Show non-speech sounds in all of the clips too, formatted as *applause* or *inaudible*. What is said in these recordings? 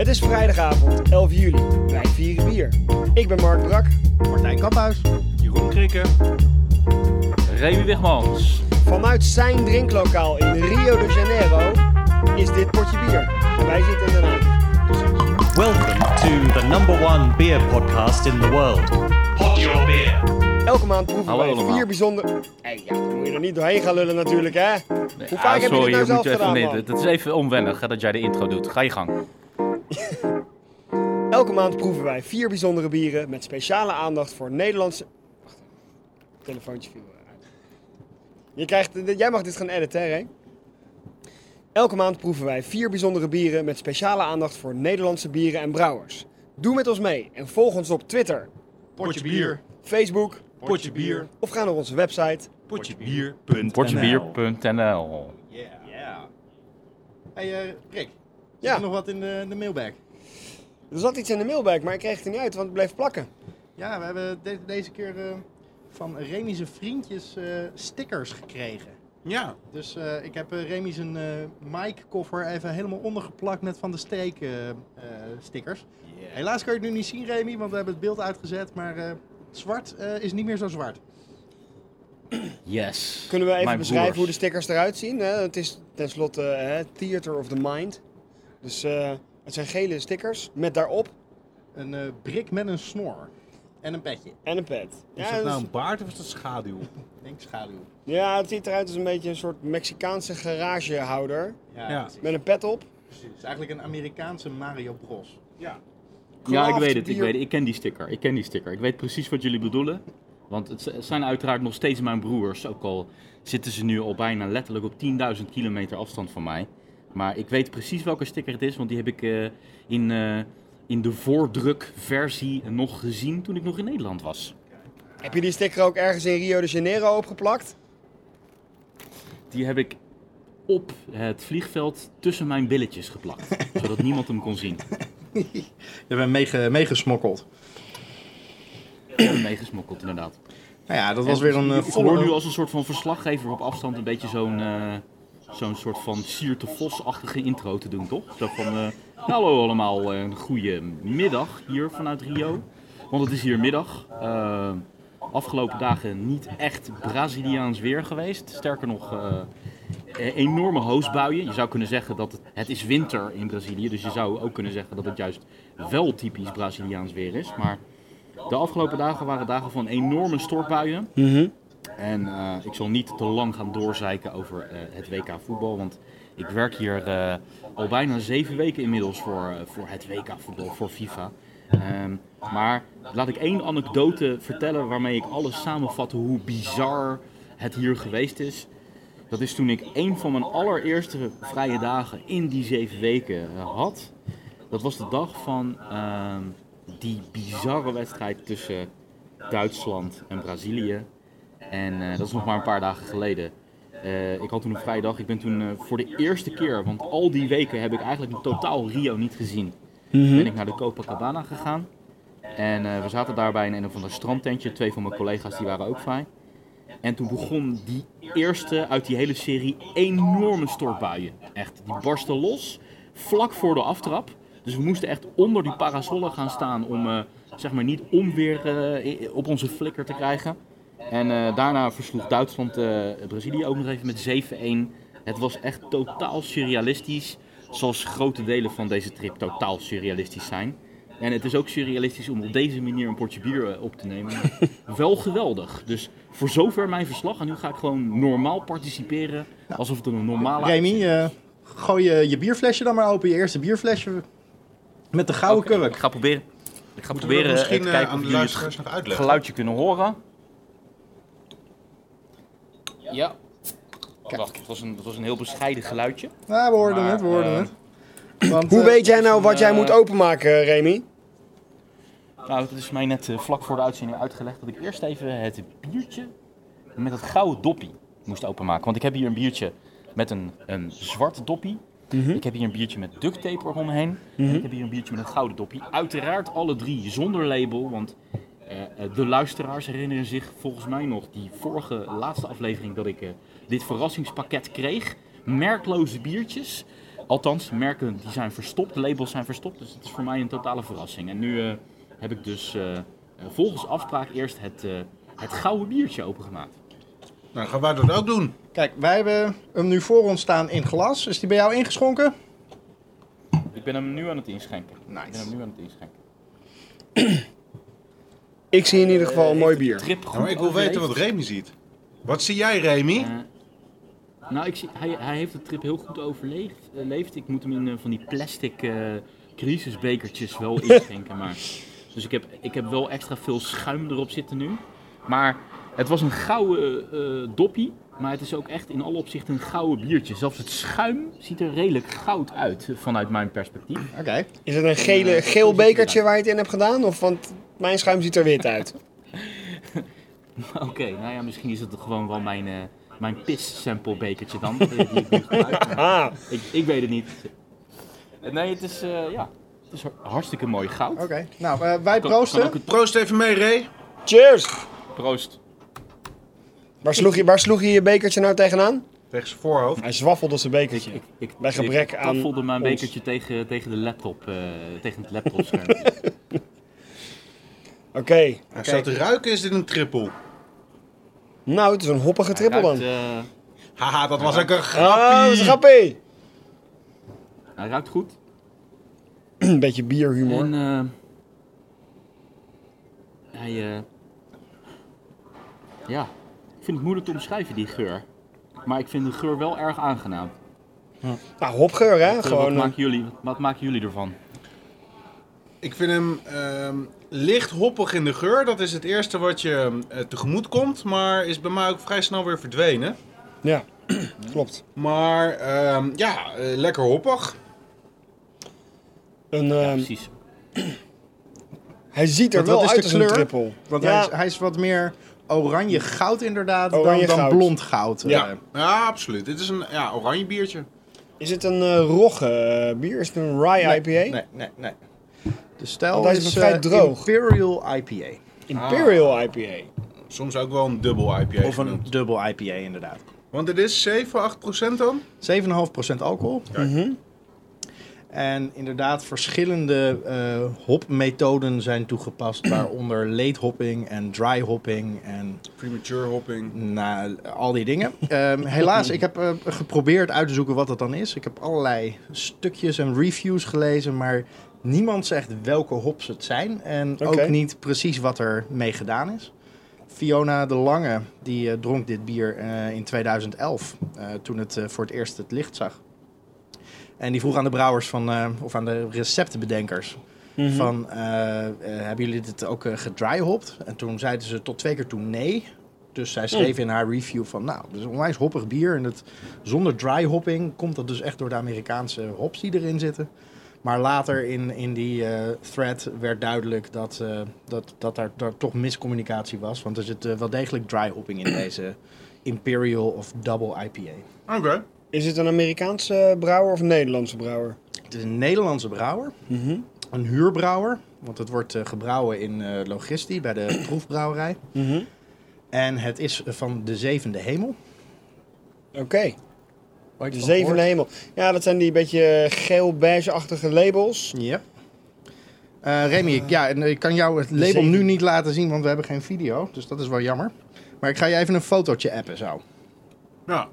Het is vrijdagavond, 11 juli. Wij vieren bier. Ik ben Mark Brak. Martijn Kaphuis. Jeroen Krikke. Remy Wigmans. Vanuit zijn drinklokaal in Rio de Janeiro is dit potje bier. Wij zitten in Den Haag. Welcome to the number one beer podcast in the world. Pod your beer. Elke maand proeven Hallo wij allemaal. vier bijzondere... Hey, ja, dan moet je er niet doorheen gaan lullen natuurlijk, hè? Hoe vaak heb je dit Ah, sorry, nou je zelf even gedaan, nee, man? Het is even onwennig hè, dat jij de intro doet. Ga je gang. *laughs* Elke maand proeven wij vier bijzondere bieren met speciale aandacht voor Nederlandse... Wacht even. Telefoontje viel eruit. Je krijgt, jij mag dit gaan editen, hè? Elke maand proeven wij vier bijzondere bieren met speciale aandacht voor Nederlandse bieren en brouwers. Doe met ons mee en volg ons op Twitter, Potje bier. Facebook Potje bier. of ga naar onze website. Potjebier.nl Portjebier.nl Ja. Hey uh, Rick, Ja. er nog wat in de, de mailbag? Er zat iets in de mailbag, maar ik kreeg het er niet uit, want het bleef plakken. Ja, we hebben de- deze keer eh, van Remy's vriendjes eh, stickers gekregen. Ja. Dus eh, ik heb uh, Remy's een eh mic koffer even helemaal ondergeplakt met van de steek stickers. Helaas kan je het nu niet zien Remy, want we hebben het beeld uitgezet, maar eh, zwart eh, is niet meer zo zwart. Yes. Kunnen we even beschrijven hoe de stickers eruit zien? Hè? Het is tenslotte hè, Theater of the Mind. Dus eh, het zijn gele stickers met daarop Een eh, brik met een snor en een petje. en een pet. Is Ja, dat nou een baard of is dat schaduw? Ik *laughs* denk schaduw. ja, het ziet eruit als een beetje een soort Mexicaanse garagehouder Ja. met een pet op. Precies. Het is eigenlijk een Amerikaanse Mario Bros. Ja. Ja, ik weet het. Ik weet het. Ik ken die sticker. Ik ken die sticker. Ik weet precies wat jullie bedoelen. Want het zijn uiteraard nog steeds mijn broers. Ook al zitten ze nu al bijna letterlijk op 10.000 kilometer afstand van mij. Maar ik weet precies welke sticker het is. Want die heb ik eh, in, eh, in de voordrukversie nog gezien toen ik nog in Nederland was. Heb je die sticker ook ergens in Rio de Janeiro opgeplakt? Die heb ik op het vliegveld tussen mijn billetjes geplakt. *laughs* zodat niemand hem kon zien. Je bent meege, meegesmokkeld. Meegesmokkeld inderdaad. Nou ja, dat was En weer een ik- eh, volle... hoor nu als een soort van verslaggever op afstand een beetje zo'n zo'n soort van Sierte Vos-achtige intro te doen, toch? Zo van, eh, hallo allemaal, eh, een goede middag hier vanuit Rio. Want het is hier middag. Eh, afgelopen dagen niet echt Braziliaans weer geweest. Sterker nog, eh, eh, enorme hoosbuien. Je zou kunnen zeggen dat het, het is winter in Brazilië. Dus je zou ook kunnen zeggen dat het juist wel typisch Braziliaans weer is. Maar de afgelopen dagen waren dagen van enorme stortbuien. En eh, ik zal niet te lang gaan doorzeiken over eh, het WK voetbal. Want ik werk hier eh, al bijna zeven weken inmiddels voor, voor het WK voetbal, voor FIFA. Ehm, maar laat ik één anekdote vertellen waarmee ik alles samenvat hoe bizar het hier geweest is. Dat is toen ik een van mijn allereerste vrije dagen in die zeven weken had. Dat was de dag van ehm, die bizarre wedstrijd tussen Duitsland en Brazilië. En eh, dat is nog maar een paar dagen geleden. Eh, ik had toen een vrije dag. Ik ben toen eh, voor de eerste keer, want al die weken heb ik eigenlijk in totaal Rio niet gezien. Ben ik naar de Copacabana gegaan. En we zaten daarbij in een of ander strandtentje. Twee van mijn collega's die waren ook vrij. En toen begon die eerste uit die hele serie enorme stortbuien. Echt, die barsten los vlak voor de aftrap. Dus we moesten echt onder die parasollen gaan staan om zeg maar niet onweer op onze flikker te krijgen. En eh, daarna versloeg Duitsland eh, Brazilië ook nog even met 7-1. Het was echt totaal surrealistisch. Zoals grote delen van deze trip totaal surrealistisch zijn. En het is ook surrealistisch om op deze manier een potje bier eh, op te nemen. *laughs* Wel geweldig. Dus voor zover mijn verslag. En nu ga ik gewoon normaal participeren. Alsof het een normale... Remy, eh, gooi je, je bierflesje dan maar open. Je eerste bierflesje met de gouden Oké, kurk. Ik ga proberen. Ik ga Moeten proberen misschien te kijken aan of de jullie het geluidje kunnen horen. Ja. Wacht, het was, een, het was een heel bescheiden geluidje. Nou, we hoorden Maar, het, we hoorden eh, het. Want, Hoe eh, weet jij nou wat jij eh, moet openmaken, Remy? Nou, het is mij net vlak voor de uitzending uitgelegd dat ik eerst even het biertje met het gouden doppie moest openmaken. Want ik heb hier een biertje met een, een zwart doppie. Ik heb hier een biertje met duct tape eromheen. En ik heb hier een biertje met een gouden doppie. Uiteraard alle drie zonder label, want de luisteraars herinneren zich volgens mij nog die vorige laatste aflevering dat ik eh, dit verrassingspakket kreeg. Merkloze biertjes. althans, merken die zijn verstopt, de labels zijn verstopt. Dus het is voor mij een totale verrassing. En nu eh, heb ik dus eh, eh, volgens afspraak eerst het, eh, het gouden biertje opengemaakt. Nou, gaan wij dat ook doen. Kijk, wij hebben hem nu voor ons staan in glas. Is die bij jou ingeschonken? Ik ben hem nu aan het inschenken. Nice. Ik ben hem nu aan het inschenken. Ik zie in ieder geval een mooi bier. Trip goed Nou, ik wil overleefd. weten wat Remy ziet. Wat zie jij, Remy? Eh, nou, ik zie, hij, hij heeft de trip heel goed overleefd. eh, leefd. Ik moet hem in eh, van die plastic eh crisisbekertjes wel *laughs* inschenken. maar, dus ik heb, ik heb wel extra veel schuim erop zitten nu. Maar het was een gouden eh, doppie. Maar het is ook echt in alle opzichten een gouden biertje. Zelfs het schuim ziet er redelijk goud uit eh, vanuit mijn perspectief. Oké. Is het een gele, geel bekertje waar je het in hebt gedaan? Of want mijn schuim ziet er wit uit. *laughs* Oké, nou ja, misschien is het gewoon wel mijn, eh mijn pis-sample bekertje dan. eh, *laughs* die ik nu gebruik. Ah, ik, ik weet het niet. Eh, Nee, het is, eh, ja, het is hartstikke mooi goud. Oké. Nou, eh, wij Kan- proosten. kan ook het- Proost even mee, Ray. cheers! Proost. Waar sloeg, je, waar sloeg je je bekertje nou tegenaan? Tegen zijn voorhoofd. Hij zwaffelde zijn bekertje. Ik, ik, Bij gebrek ik aan taffelde mijn ons. bekertje tegen, tegen de laptop, eh, tegen het laptopscherm. *laughs* Oké. Hij staat te ruiken, is dit een triple. Nou, het is een hoppige trippel dan. Eh, Haha, dat was ook een dat is een grappie. grappie. hij ruikt goed. Een beetje bierhumor. En eh, hij, eh, ja, ik vind het moeilijk te omschrijven die geur. Maar ik vind de geur wel erg aangenaam. Nou, hopgeur hè? Wat, eh, Gewoon. wat, eh, maken jullie, wat maken jullie ervan? Ik vind hem ehm, licht hoppig in de geur. Dat is het eerste wat je eh, tegemoet komt. Maar is bij mij ook vrij snel weer verdwenen. Ja, *clears throat* klopt. Maar ehm, ja, eh, lekker hoppig. Een, Ja, ehm, precies. *clears throat* hij ziet er Want wel is uit de als een kleur? trippel. Want Ja. hij, is, hij is wat meer oranje goud inderdaad Oranje dan, dan goud. blond goud. Ja. Eh, Ja, absoluut. Dit is een ja, oranje biertje. Is het een eh, rogge eh, bier? Is het een rye nee, IPA? Nee, nee, nee. De stijl is is vrij eh, droog. Imperial IPA. Imperial IPA. Soms ook wel een dubbel IPA Of een dubbel IPA inderdaad. Want dit is 7, 8 procent dan? 7,5% alcohol. Mhm. En inderdaad, verschillende eh, hopmethoden zijn toegepast, *clears throat* waaronder late hopping en dry hopping en Premature hopping. nou, al die dingen. Ehm, helaas, ik heb eh, geprobeerd uit te zoeken wat dat dan is. Ik heb allerlei stukjes en reviews gelezen, maar niemand zegt welke hops het zijn en ook niet precies wat er mee gedaan is. Fiona de Lange, die eh, dronk dit bier eh, in 2011, eh, toen het voor het eerst het licht zag. En die vroeg aan de brouwers van, eh, of aan de receptenbedenkers Mhm. van, eh, eh, hebben jullie dit ook uh, gedryhopt? En toen zeiden ze tot twee keer toe nee. Dus zij schreef in haar review van, nou, het is een onwijs hoppig bier. En het, zonder dry hopping komt dat dus echt door de Amerikaanse hops die erin zitten. Maar later in, in die eh, thread werd duidelijk dat, eh, dat, dat daar, daar toch miscommunicatie was. Want er zit wel degelijk dry hopping in *clears throat* deze Imperial of Double IPA. Oké. Is het een Amerikaanse brouwer of een Nederlandse brouwer? Het is een Nederlandse brouwer. Mhm. Een huurbrouwer. Want het wordt eh, gebrouwen in eh Logistie bij de *clears throat* proefbrouwerij. Mhm. En het is van de zevende hemel. Oké, de zevende gehoord? hemel. Ja, dat zijn die beetje geel-beige-achtige labels. Ja. Eh, Remy, ik, ja, ik kan jou het label zeven. nu niet laten zien, want we hebben geen video. Dus dat is wel jammer. Maar ik ga je even een fotootje appen zo. Ja.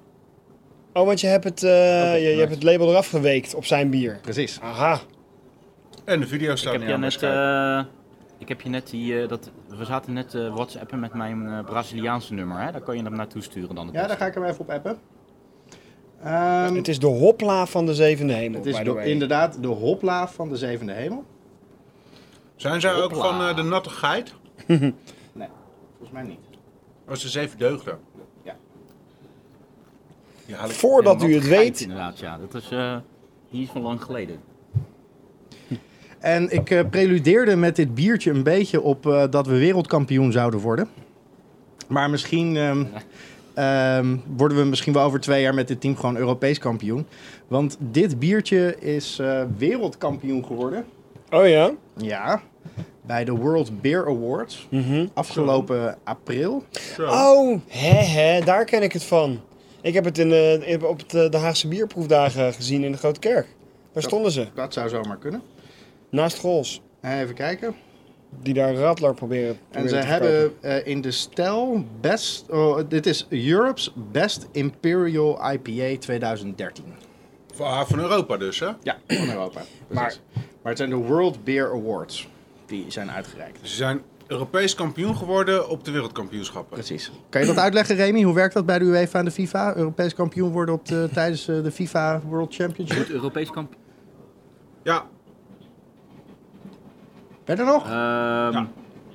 Oh, want je hebt het, eh, je, je nice. hebt het label eraf geweekt op zijn bier. Precies. Aha. En de video Ik staat heb, niet je aan net, eh, ik heb je net die, eh, dat, we zaten net eh whatsappen met mijn eh, Braziliaanse nummer, hè? daar kan je hem naartoe sturen dan. het Ja, daar ga ik hem even op appen. Ehm, Het is de hopla van de zevende hemel, het is de- inderdaad de hopla van de zevende hemel. Zijn zij ook van eh, de natte geit? *laughs* Nee, volgens mij niet. Oh, ze zeven deugden. Ja. Voordat u het weet, Inderdaad, ja. Dat is, eh, die is van lang geleden. *laughs* En ik eh, preludeerde met dit biertje een beetje op eh, dat we wereldkampioen zouden worden. Maar misschien ehm, *laughs* ehm, worden we misschien wel over twee jaar met dit team gewoon Europees kampioen. Want dit biertje is eh, wereldkampioen geworden. Oh ja? Ja. Bij de World Beer Awards. Mhm. Afgelopen april. Zo. Oh, hè hè, daar ken ik het van. Ik heb het in, eh, in- op de, de Haagse bierproefdagen gezien in de Grote Kerk. Daar stonden ze, Dat zou zomaar kunnen. naast Gols. Even kijken. Die daar Radler proberen, En proberen ze te verkopen. hebben eh, in de stijl best... Oh, dit is Europe's Best Imperial IPA 2013. Van, ah, van Europa dus, hè? Ja, van Europa. Maar- Maar, maar het zijn de World Beer Awards. Die zijn uitgereikt. Ze zijn Europees kampioen geworden op de wereldkampioenschappen. Precies. Kan je dat uitleggen, Remy? Hoe werkt dat bij de UEFA en de FIFA? Europees kampioen worden op de, tijdens eh, de FIFA World Championship? Het Europees kamp. Ja, Ben je er nog? Ehm,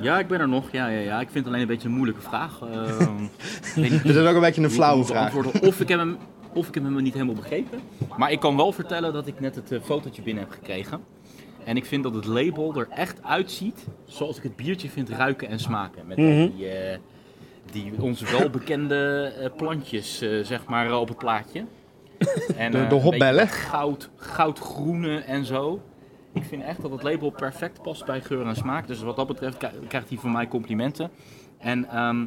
ja. ik ben er nog. Ja, ja, ja. Ik vind het alleen een beetje een moeilijke vraag. Ehm, niet *laughs* Dit is ook een beetje een flauwe vraag. Of ik, heb hem, of ik heb hem niet helemaal begrepen. Maar ik kan wel vertellen dat ik net het eh, fotootje binnen heb gekregen. En ik vind dat het label er echt uitziet zoals ik het biertje vind ruiken en smaken. Met Mhm. die, eh, die onze welbekende eh, plantjes, eh, zeg maar, op het plaatje. *laughs* En, De- de hopbellen. Goud, goudgroene en zo. Ik vind echt dat het label perfect past bij geur en smaak. Dus wat dat betreft kri- krijgt hij van mij complimenten. En ehm,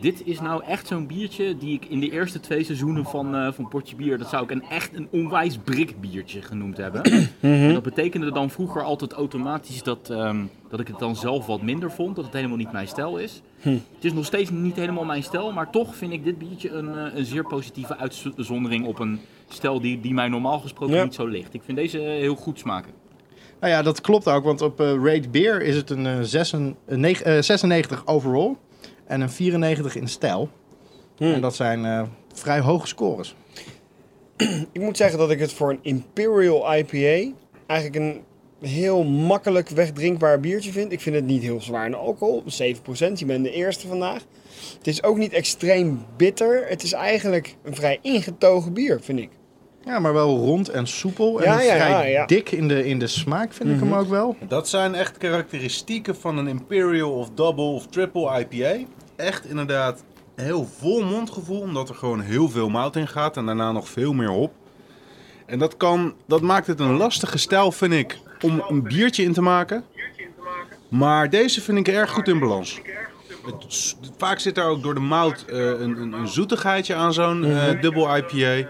dit is nou echt zo'n biertje die ik in de eerste twee seizoenen van, eh van Potje Bier... dat zou ik een, echt een onwijs brikbiertje genoemd hebben. *clears throat* En dat betekende dan vroeger altijd automatisch dat, ehm, dat ik het dan zelf wat minder vond. Dat het helemaal niet mijn stijl is. Het is nog steeds niet helemaal mijn stijl. Maar toch vind ik dit biertje een, eh, een zeer positieve uitzondering op een stijl die, die mij normaal gesproken niet zo ligt. Ik vind deze heel goed smaken. Nou ja, dat klopt ook, want op eh Rate Beer is het een, eh, zes- een neg- eh, 96 overall en een 94 in stijl. Hmm. En dat zijn eh, vrij hoge scores. *clears throat* Ik moet zeggen dat ik het voor een Imperial IPA eigenlijk een heel makkelijk wegdrinkbaar biertje vind. Ik vind het niet heel zwaar in alcohol, 7%. Je bent de eerste vandaag. Het is ook niet extreem bitter. Het is eigenlijk een vrij ingetogen bier, vind ik. Ja, maar wel rond en soepel en Ja, ja, vrij ja, ja. dik in de, in de smaak vind ik hem ook wel. dat zijn echt karakteristieken van een Imperial of Double of Triple IPA. Echt inderdaad heel vol mondgevoel, omdat er gewoon heel veel mout in gaat en daarna nog veel meer hop. En dat, kan, dat maakt het een lastige stijl, vind ik, om een biertje in te maken. Maar deze vind ik erg goed in balans. Het, vaak zit daar ook door de mout eh, een, een, een zoetigheidje aan zo'n eh dubbel IPA.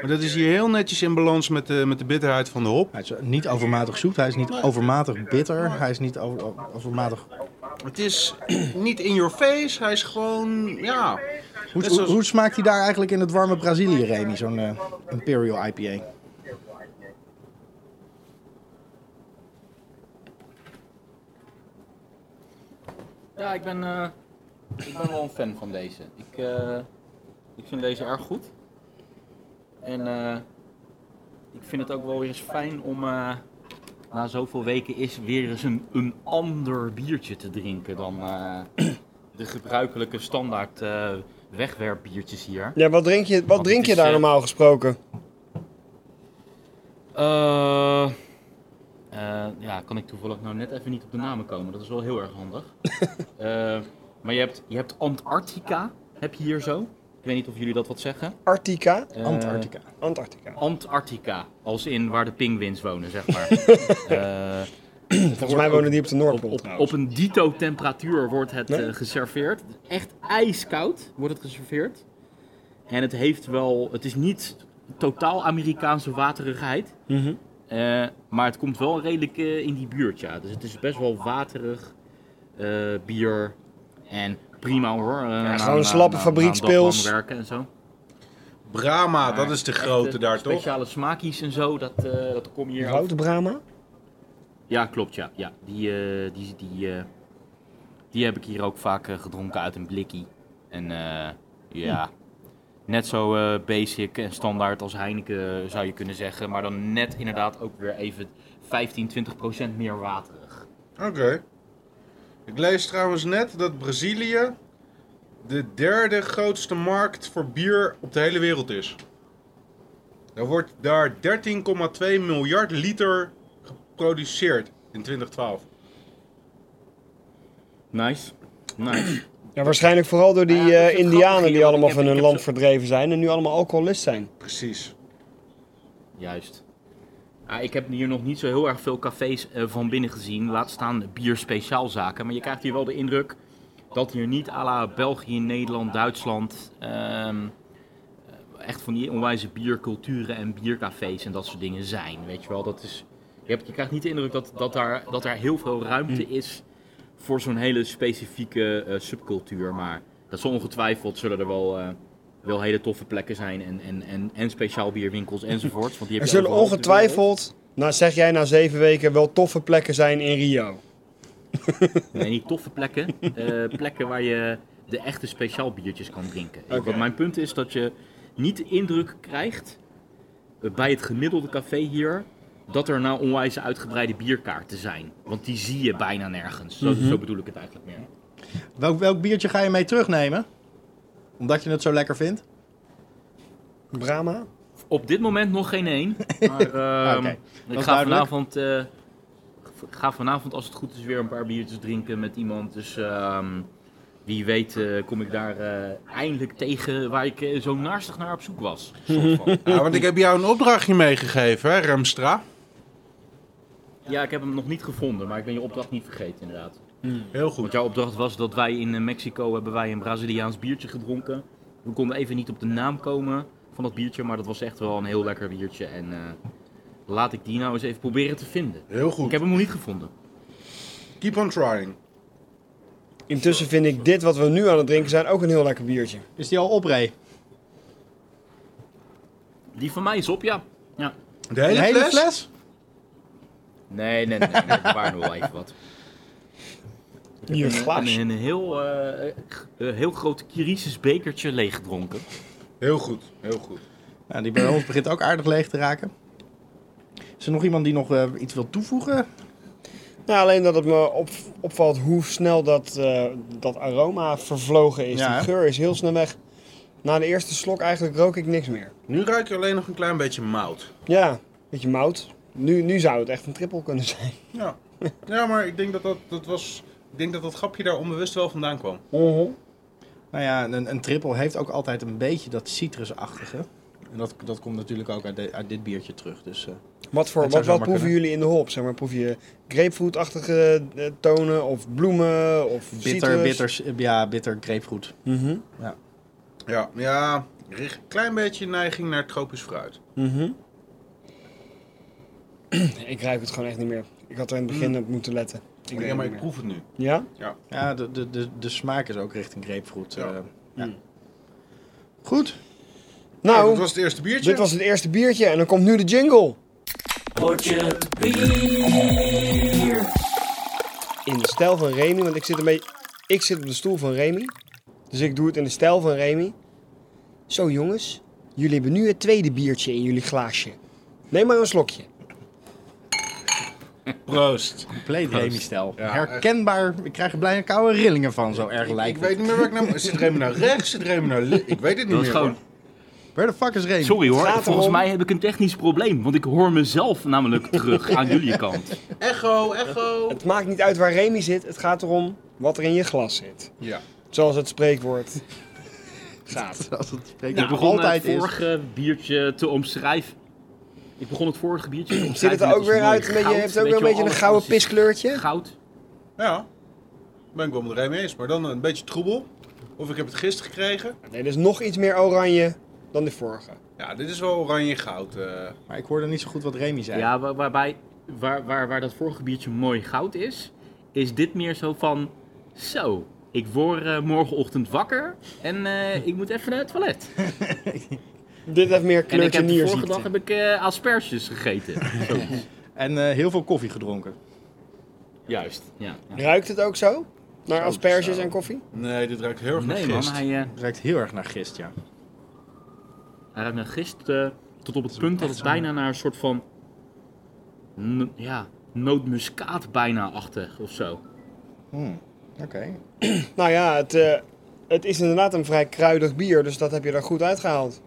Maar dat is hier heel netjes in balans met de, met de bitterheid van de hop. Hij is niet overmatig zoet, hij is niet overmatig bitter, hij is niet over, overmatig... Het is *clears throat* niet in your face, hij is gewoon, ja... Hoe, hoe, smaakt hij daar eigenlijk in het warme Brazilië, Remy, zo'n eh, Imperial IPA? Ja, ik ben, eh, ik ben wel een fan van deze. Ik, eh, ik vind deze erg goed. En eh, ik vind het ook wel weer eens fijn om eh, na zoveel weken is weer eens een, een ander biertje te drinken dan eh, *clears throat* de gebruikelijke standaard eh, wegwerpbiertjes hier. Ja, wat drink je, wat drink je daar eh, normaal gesproken? Eh, ja, kan ik toevallig nou net even niet op de namen komen. Dat is wel heel erg handig. *laughs* Maar je hebt, je hebt Antarctica, heb je hier zo. Ik weet niet of jullie dat wat zeggen. Arctica? Eh, Antarctica. Antarctica. Antarctica, als in waar de pinguïns wonen, zeg maar. *laughs* Eh, Volgens mij wonen die op de Noordpool op, een dito temperatuur wordt het Nee? eh, geserveerd. Echt ijskoud wordt het geserveerd. En het heeft wel, het is niet totaal Amerikaanse waterigheid. Mhm. Eh, maar het komt wel redelijk in die buurt, ja. Dus het is best wel waterig eh, bier. En prima hoor. eh, na- gewoon een slappe fabriekspils. werken en zo. Brahma, dat is de grote eh, daar toch? Speciale smaakjes en zo, dat, eh, dat kom je hier Houten Brahma? ja, klopt, ja. ja die, eh, die, die, eh, die heb ik hier ook vaak gedronken uit een blikkie. En eh, ja, net zo eh, basic en standaard als Heineken zou je kunnen zeggen. Maar dan net inderdaad ook weer even 15, 20 procent meer waterig. Oké. Ik lees trouwens net dat Brazilië de derde grootste markt voor bier op de hele wereld is. Er wordt daar 13,2 miljard liter geproduceerd in 2012. Nice, nice. *clears throat* Ja, waarschijnlijk vooral door die eh, indianen die allemaal van hun land zo- verdreven zijn en nu allemaal alcoholist zijn. Precies. Juist. Ah, ik heb hier nog niet zo heel erg veel cafés eh, van binnen gezien, laat staan bier speciaalzaken. Maar je krijgt hier wel de indruk dat hier niet à la België, Nederland, Duitsland, ehm, echt van die onwijze bierculturen en biercafés en dat soort dingen zijn. Weet je wel, dat is, je, hebt, je krijgt niet de indruk dat, dat, daar, dat daar heel veel ruimte is voor zo'n hele specifieke eh, subcultuur. Maar dat zal ongetwijfeld zullen er wel, eh, wel hele toffe plekken zijn en, en, en, en speciaal bierwinkels enzovoorts. Want die Er heb zullen ongetwijfeld, nou zeg jij na zeven weken, wel toffe plekken zijn in Rio. *laughs* Nee, niet toffe plekken. eh, plekken waar je de echte speciaal biertjes kan drinken. Want mijn punt is dat je niet de indruk krijgt eh, bij het gemiddelde café hier dat er nou onwijs uitgebreide bierkaarten zijn. Want die zie je bijna nergens. Zo, zo bedoel ik het eigenlijk meer. Welk, welk biertje ga je mee terugnemen? Omdat je het zo lekker vindt? Brahma? Op dit moment nog geen één. *laughs* Maar ehm, Oké, ik is ga vanavond, eh, ik ga vanavond, als het goed is, weer een paar biertjes drinken met iemand. Dus ehm, wie weet eh, kom ik daar eh, eindelijk tegen waar ik zo naastig naar op zoek was. *laughs* van. Ja, want ik heb jou een opdrachtje meegegeven, hè, Remstra. ja, ik heb hem nog niet gevonden, maar ik ben je opdracht niet vergeten inderdaad. Heel Want goed. jouw opdracht was dat wij in eh, Mexico hebben wij een Braziliaans biertje gedronken. We konden even niet op de naam komen van dat biertje, maar dat was echt wel een heel lekker biertje. En eh, laat ik die nou eens even proberen te vinden. Heel Ik goed. heb hem nog niet gevonden. Keep on trying. Intussen vind ik dit wat we nu aan het drinken zijn ook een heel lekker biertje. Is die al op, Ray? Die van mij is op, ja. ja. De hele, fles? fles? Nee, nee, nee, nee, we waren nog wel even wat. Hier een Een, glaasje. een heel, eh, eh, heel groot Kirisis bekertje leeggedronken. Heel goed, heel goed. Nou, die bij ons begint ook aardig leeg te raken. Is er nog iemand die nog eh, iets wil toevoegen? Nou, alleen dat het me op, opvalt hoe snel dat, eh, dat aroma vervlogen is. Ja? Die geur is heel snel weg. Na de eerste slok eigenlijk rook ik niks meer. Nu ruik je alleen nog een klein beetje mout. Ja, beetje mout. Nu, nu zou het echt een trippel kunnen zijn. Ja. Ja, maar ik denk dat dat, dat was... Ik denk dat dat grapje daar onbewust wel vandaan kwam. Nou ja, een, een triple heeft ook altijd een beetje dat citrusachtige. En dat, dat komt natuurlijk ook uit, de- uit dit biertje terug. Dus, eh, Wat, voor, wat, proeven jullie in de hop? Zeg maar, proef je grapefruitachtige eh, tonen of bloemen of bitter, citrus? bitter, ja, bitter grapefruit. Mhm, Ja, ja. Een klein beetje neiging naar tropisch fruit. mhm. *clears throat* ik ruik het gewoon echt niet meer. Ik had er in het begin op moeten letten. Ik ja, maar ik proef het nu. Ja? Ja, de, de, de, de smaak is ook richting grapefruit. Ja. eh, ja. Mm. Goed. Nou, dat was het eerste biertje. dit was het eerste biertje en dan komt nu de jingle. In de stijl van Remy, want ik zit, een beetje, ik zit op de stoel van Remy. Dus ik doe het in de stijl van Remy. Zo jongens, jullie hebben nu het tweede biertje in jullie glaasje. Neem maar een slokje. Proost. Compleet Remy-stijl. Ja, Herkenbaar. Ik krijg er bijna koude rillingen van. Zo erg Ik, lijkt ik het. weet niet meer waar ik naar... Zit Remy naar rechts? Zit Remy naar links? Ik weet het niet Dat is meer. gewoon... hoor. Where the fuck is Remy? Sorry hoor, gaat volgens erom- mij heb ik een technisch probleem. Want ik hoor mezelf namelijk terug aan *laughs* jullie kant. Echo, echo. Het maakt niet uit waar Remy zit, het gaat erom wat er in je glas zit. Ja. Zoals het spreekwoord gaat. *laughs* Als het spreekt nog begon altijd het is. vorige biertje te omschrijven. Ik begon het vorige biertje te *clears throat* Ziet het er ook weer uit? Heeft het ook weer een je beetje een gouden piskleurtje? Goud. Ja. Ben ik wel met Remy eens. Maar dan een beetje troebel. Of ik heb het gisteren gekregen. Nee, dus nog iets meer oranje dan de vorige. Ja, dit is wel oranje goud. eh. Maar ik hoorde niet zo goed wat Remy zei. Ja, waar, waarbij, waar, waar, waar dat vorige biertje mooi goud is, is dit meer zo van... Zo, ik word eh, morgenochtend wakker en eh, ik moet even naar het toilet. *laughs* Dit heeft meer En ik kleurtje heb de vorige dag heb ik eh asperges gegeten. *laughs* Zoiets. En eh, heel veel koffie gedronken. Juist, ja. ja. Ruikt het ook zo? Naar asperges zo. en koffie? Nee, dit ruikt heel erg naar Nee man, gist. hij, eh, Het ruikt heel erg naar gist, ja. hij ruikt naar gist eh, tot op het punt dat het bijna naar een soort van... n- ja, nootmuskaat bijna achtig of zo. Hmm, Oké. *clears throat* Nou ja, het, eh, het is inderdaad een vrij kruidig bier, dus dat heb je er goed uitgehaald.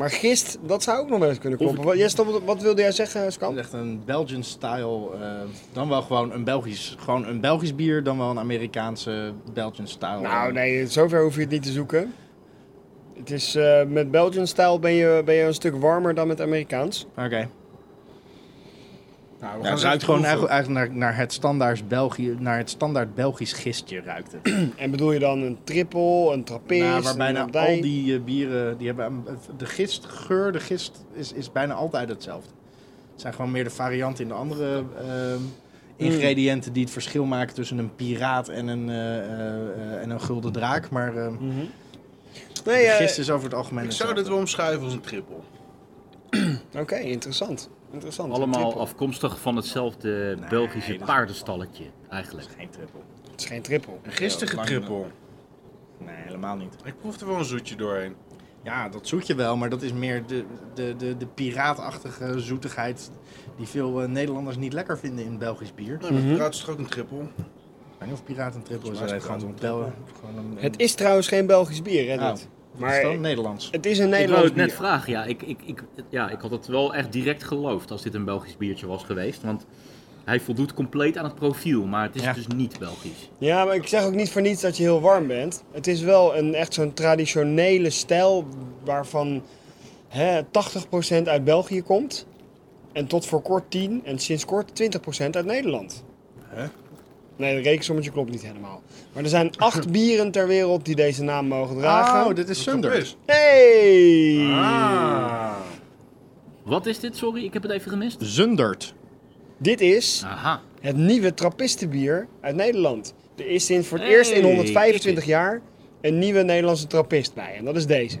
Maar gist, dat zou ook nog wel eens kunnen kloppen. Wat, wat, wat wilde jij zeggen, is echt een Belgian style. eh, dan wel gewoon een Belgisch, gewoon een Belgisch bier, dan wel een Amerikaanse Belgian style. Nou nee, zover hoef je het niet te zoeken. Het is, eh, met Belgian style ben je, ben je een stuk warmer dan met Amerikaans. Oké. Nou, we gaan het ruikt gewoon proeven. eigenlijk, naar, naar, het standaard België, naar het standaard Belgisch gistje ruikt het. *clears throat* En bedoel je dan een triple, een trappist, Nou, waar bijna een al die eh, bieren, die hebben een- de gistgeur, de gist is, is bijna altijd hetzelfde. Het zijn gewoon meer de varianten in de andere ehm, ingrediënten die het verschil maken tussen een piraat en een, eh, eh, eh, en een gulden draak. Maar eh, Mhm. Nee, de eh, gist is over het algemeen Ik zou dit wel omschrijven als een triple. *clears throat* Oké, interessant. Interessant. Allemaal Triple. afkomstig van hetzelfde Belgische paardenstalletje, eigenlijk. Dat is geen triple. Het is geen triple. Een gistige lang- triple. Nee, helemaal niet. Ik proef er wel een zoetje doorheen. Ja, dat zoet je wel, maar dat is meer de, de, de, de piraatachtige zoetigheid die veel eh, Nederlanders niet lekker vinden in Belgisch bier. Ik Nou, met Mhm. piraat is toch ook een triple? weet niet of piraat een triple is, heet gewoon een een, Het is trouwens geen Belgisch bier, hè, Oh. Maar dan Nederlands. het is een Ik wou Nederlands het net vragen, ja ik, ik, ik, ja. ik had het wel echt direct geloofd als dit een Belgisch biertje was geweest. Want hij voldoet compleet aan het profiel, maar het is Ja. dus niet Belgisch. Ja, maar ik zeg ook niet voor niets dat je heel warm bent. Het is wel een echt zo'n traditionele stijl waarvan hè, 80% uit België komt. En tot voor kort 10 en sinds kort 20% uit Nederland. Hè? Nee, de rekensommetje klopt niet helemaal. Maar er zijn acht *laughs* bieren ter wereld die deze naam mogen dragen. Oh, dit is Sunder. Hey! Ah. Wat is dit? Sorry, ik heb het even gemist. Zundert. Dit is Aha. het nieuwe trappistenbier uit Nederland. Er is sinds voor het Hey, eerst in 125 kijk jaar een nieuwe Nederlandse trappist bij. En dat is deze.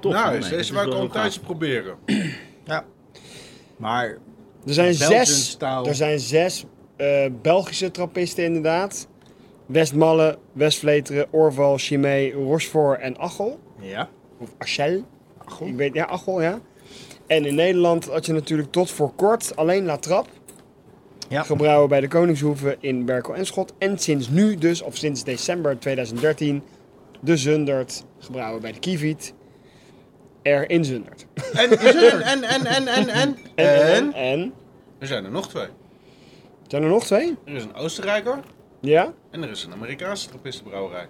Tof. nou, nee, is dat deze wou ik al een tijdje proberen. Ja. Maar Er zijn zes, er zijn zes eh, Belgische trappisten inderdaad. Westmalle, Westvleteren, Orval, Chimay, Rochefort en Achel. Ja. Of Achel. Achel. Ik weet, ja, Achel, ja. En in Nederland had je natuurlijk tot voor kort alleen La Trappe. Ja. Gebrouwen bij de Koningshoeve in Berkel en Schot. En sinds nu dus, of sinds december 2013, de Zundert. Gebrouwen bij de Kieviet. Er in Zundert. En, en, en, en, en, en, *laughs* en, En, en, en? er zijn er nog twee. Zijn er nog twee? Er is een Oostenrijker Ja? en er is een Amerikaanse trappistenbrouwerij.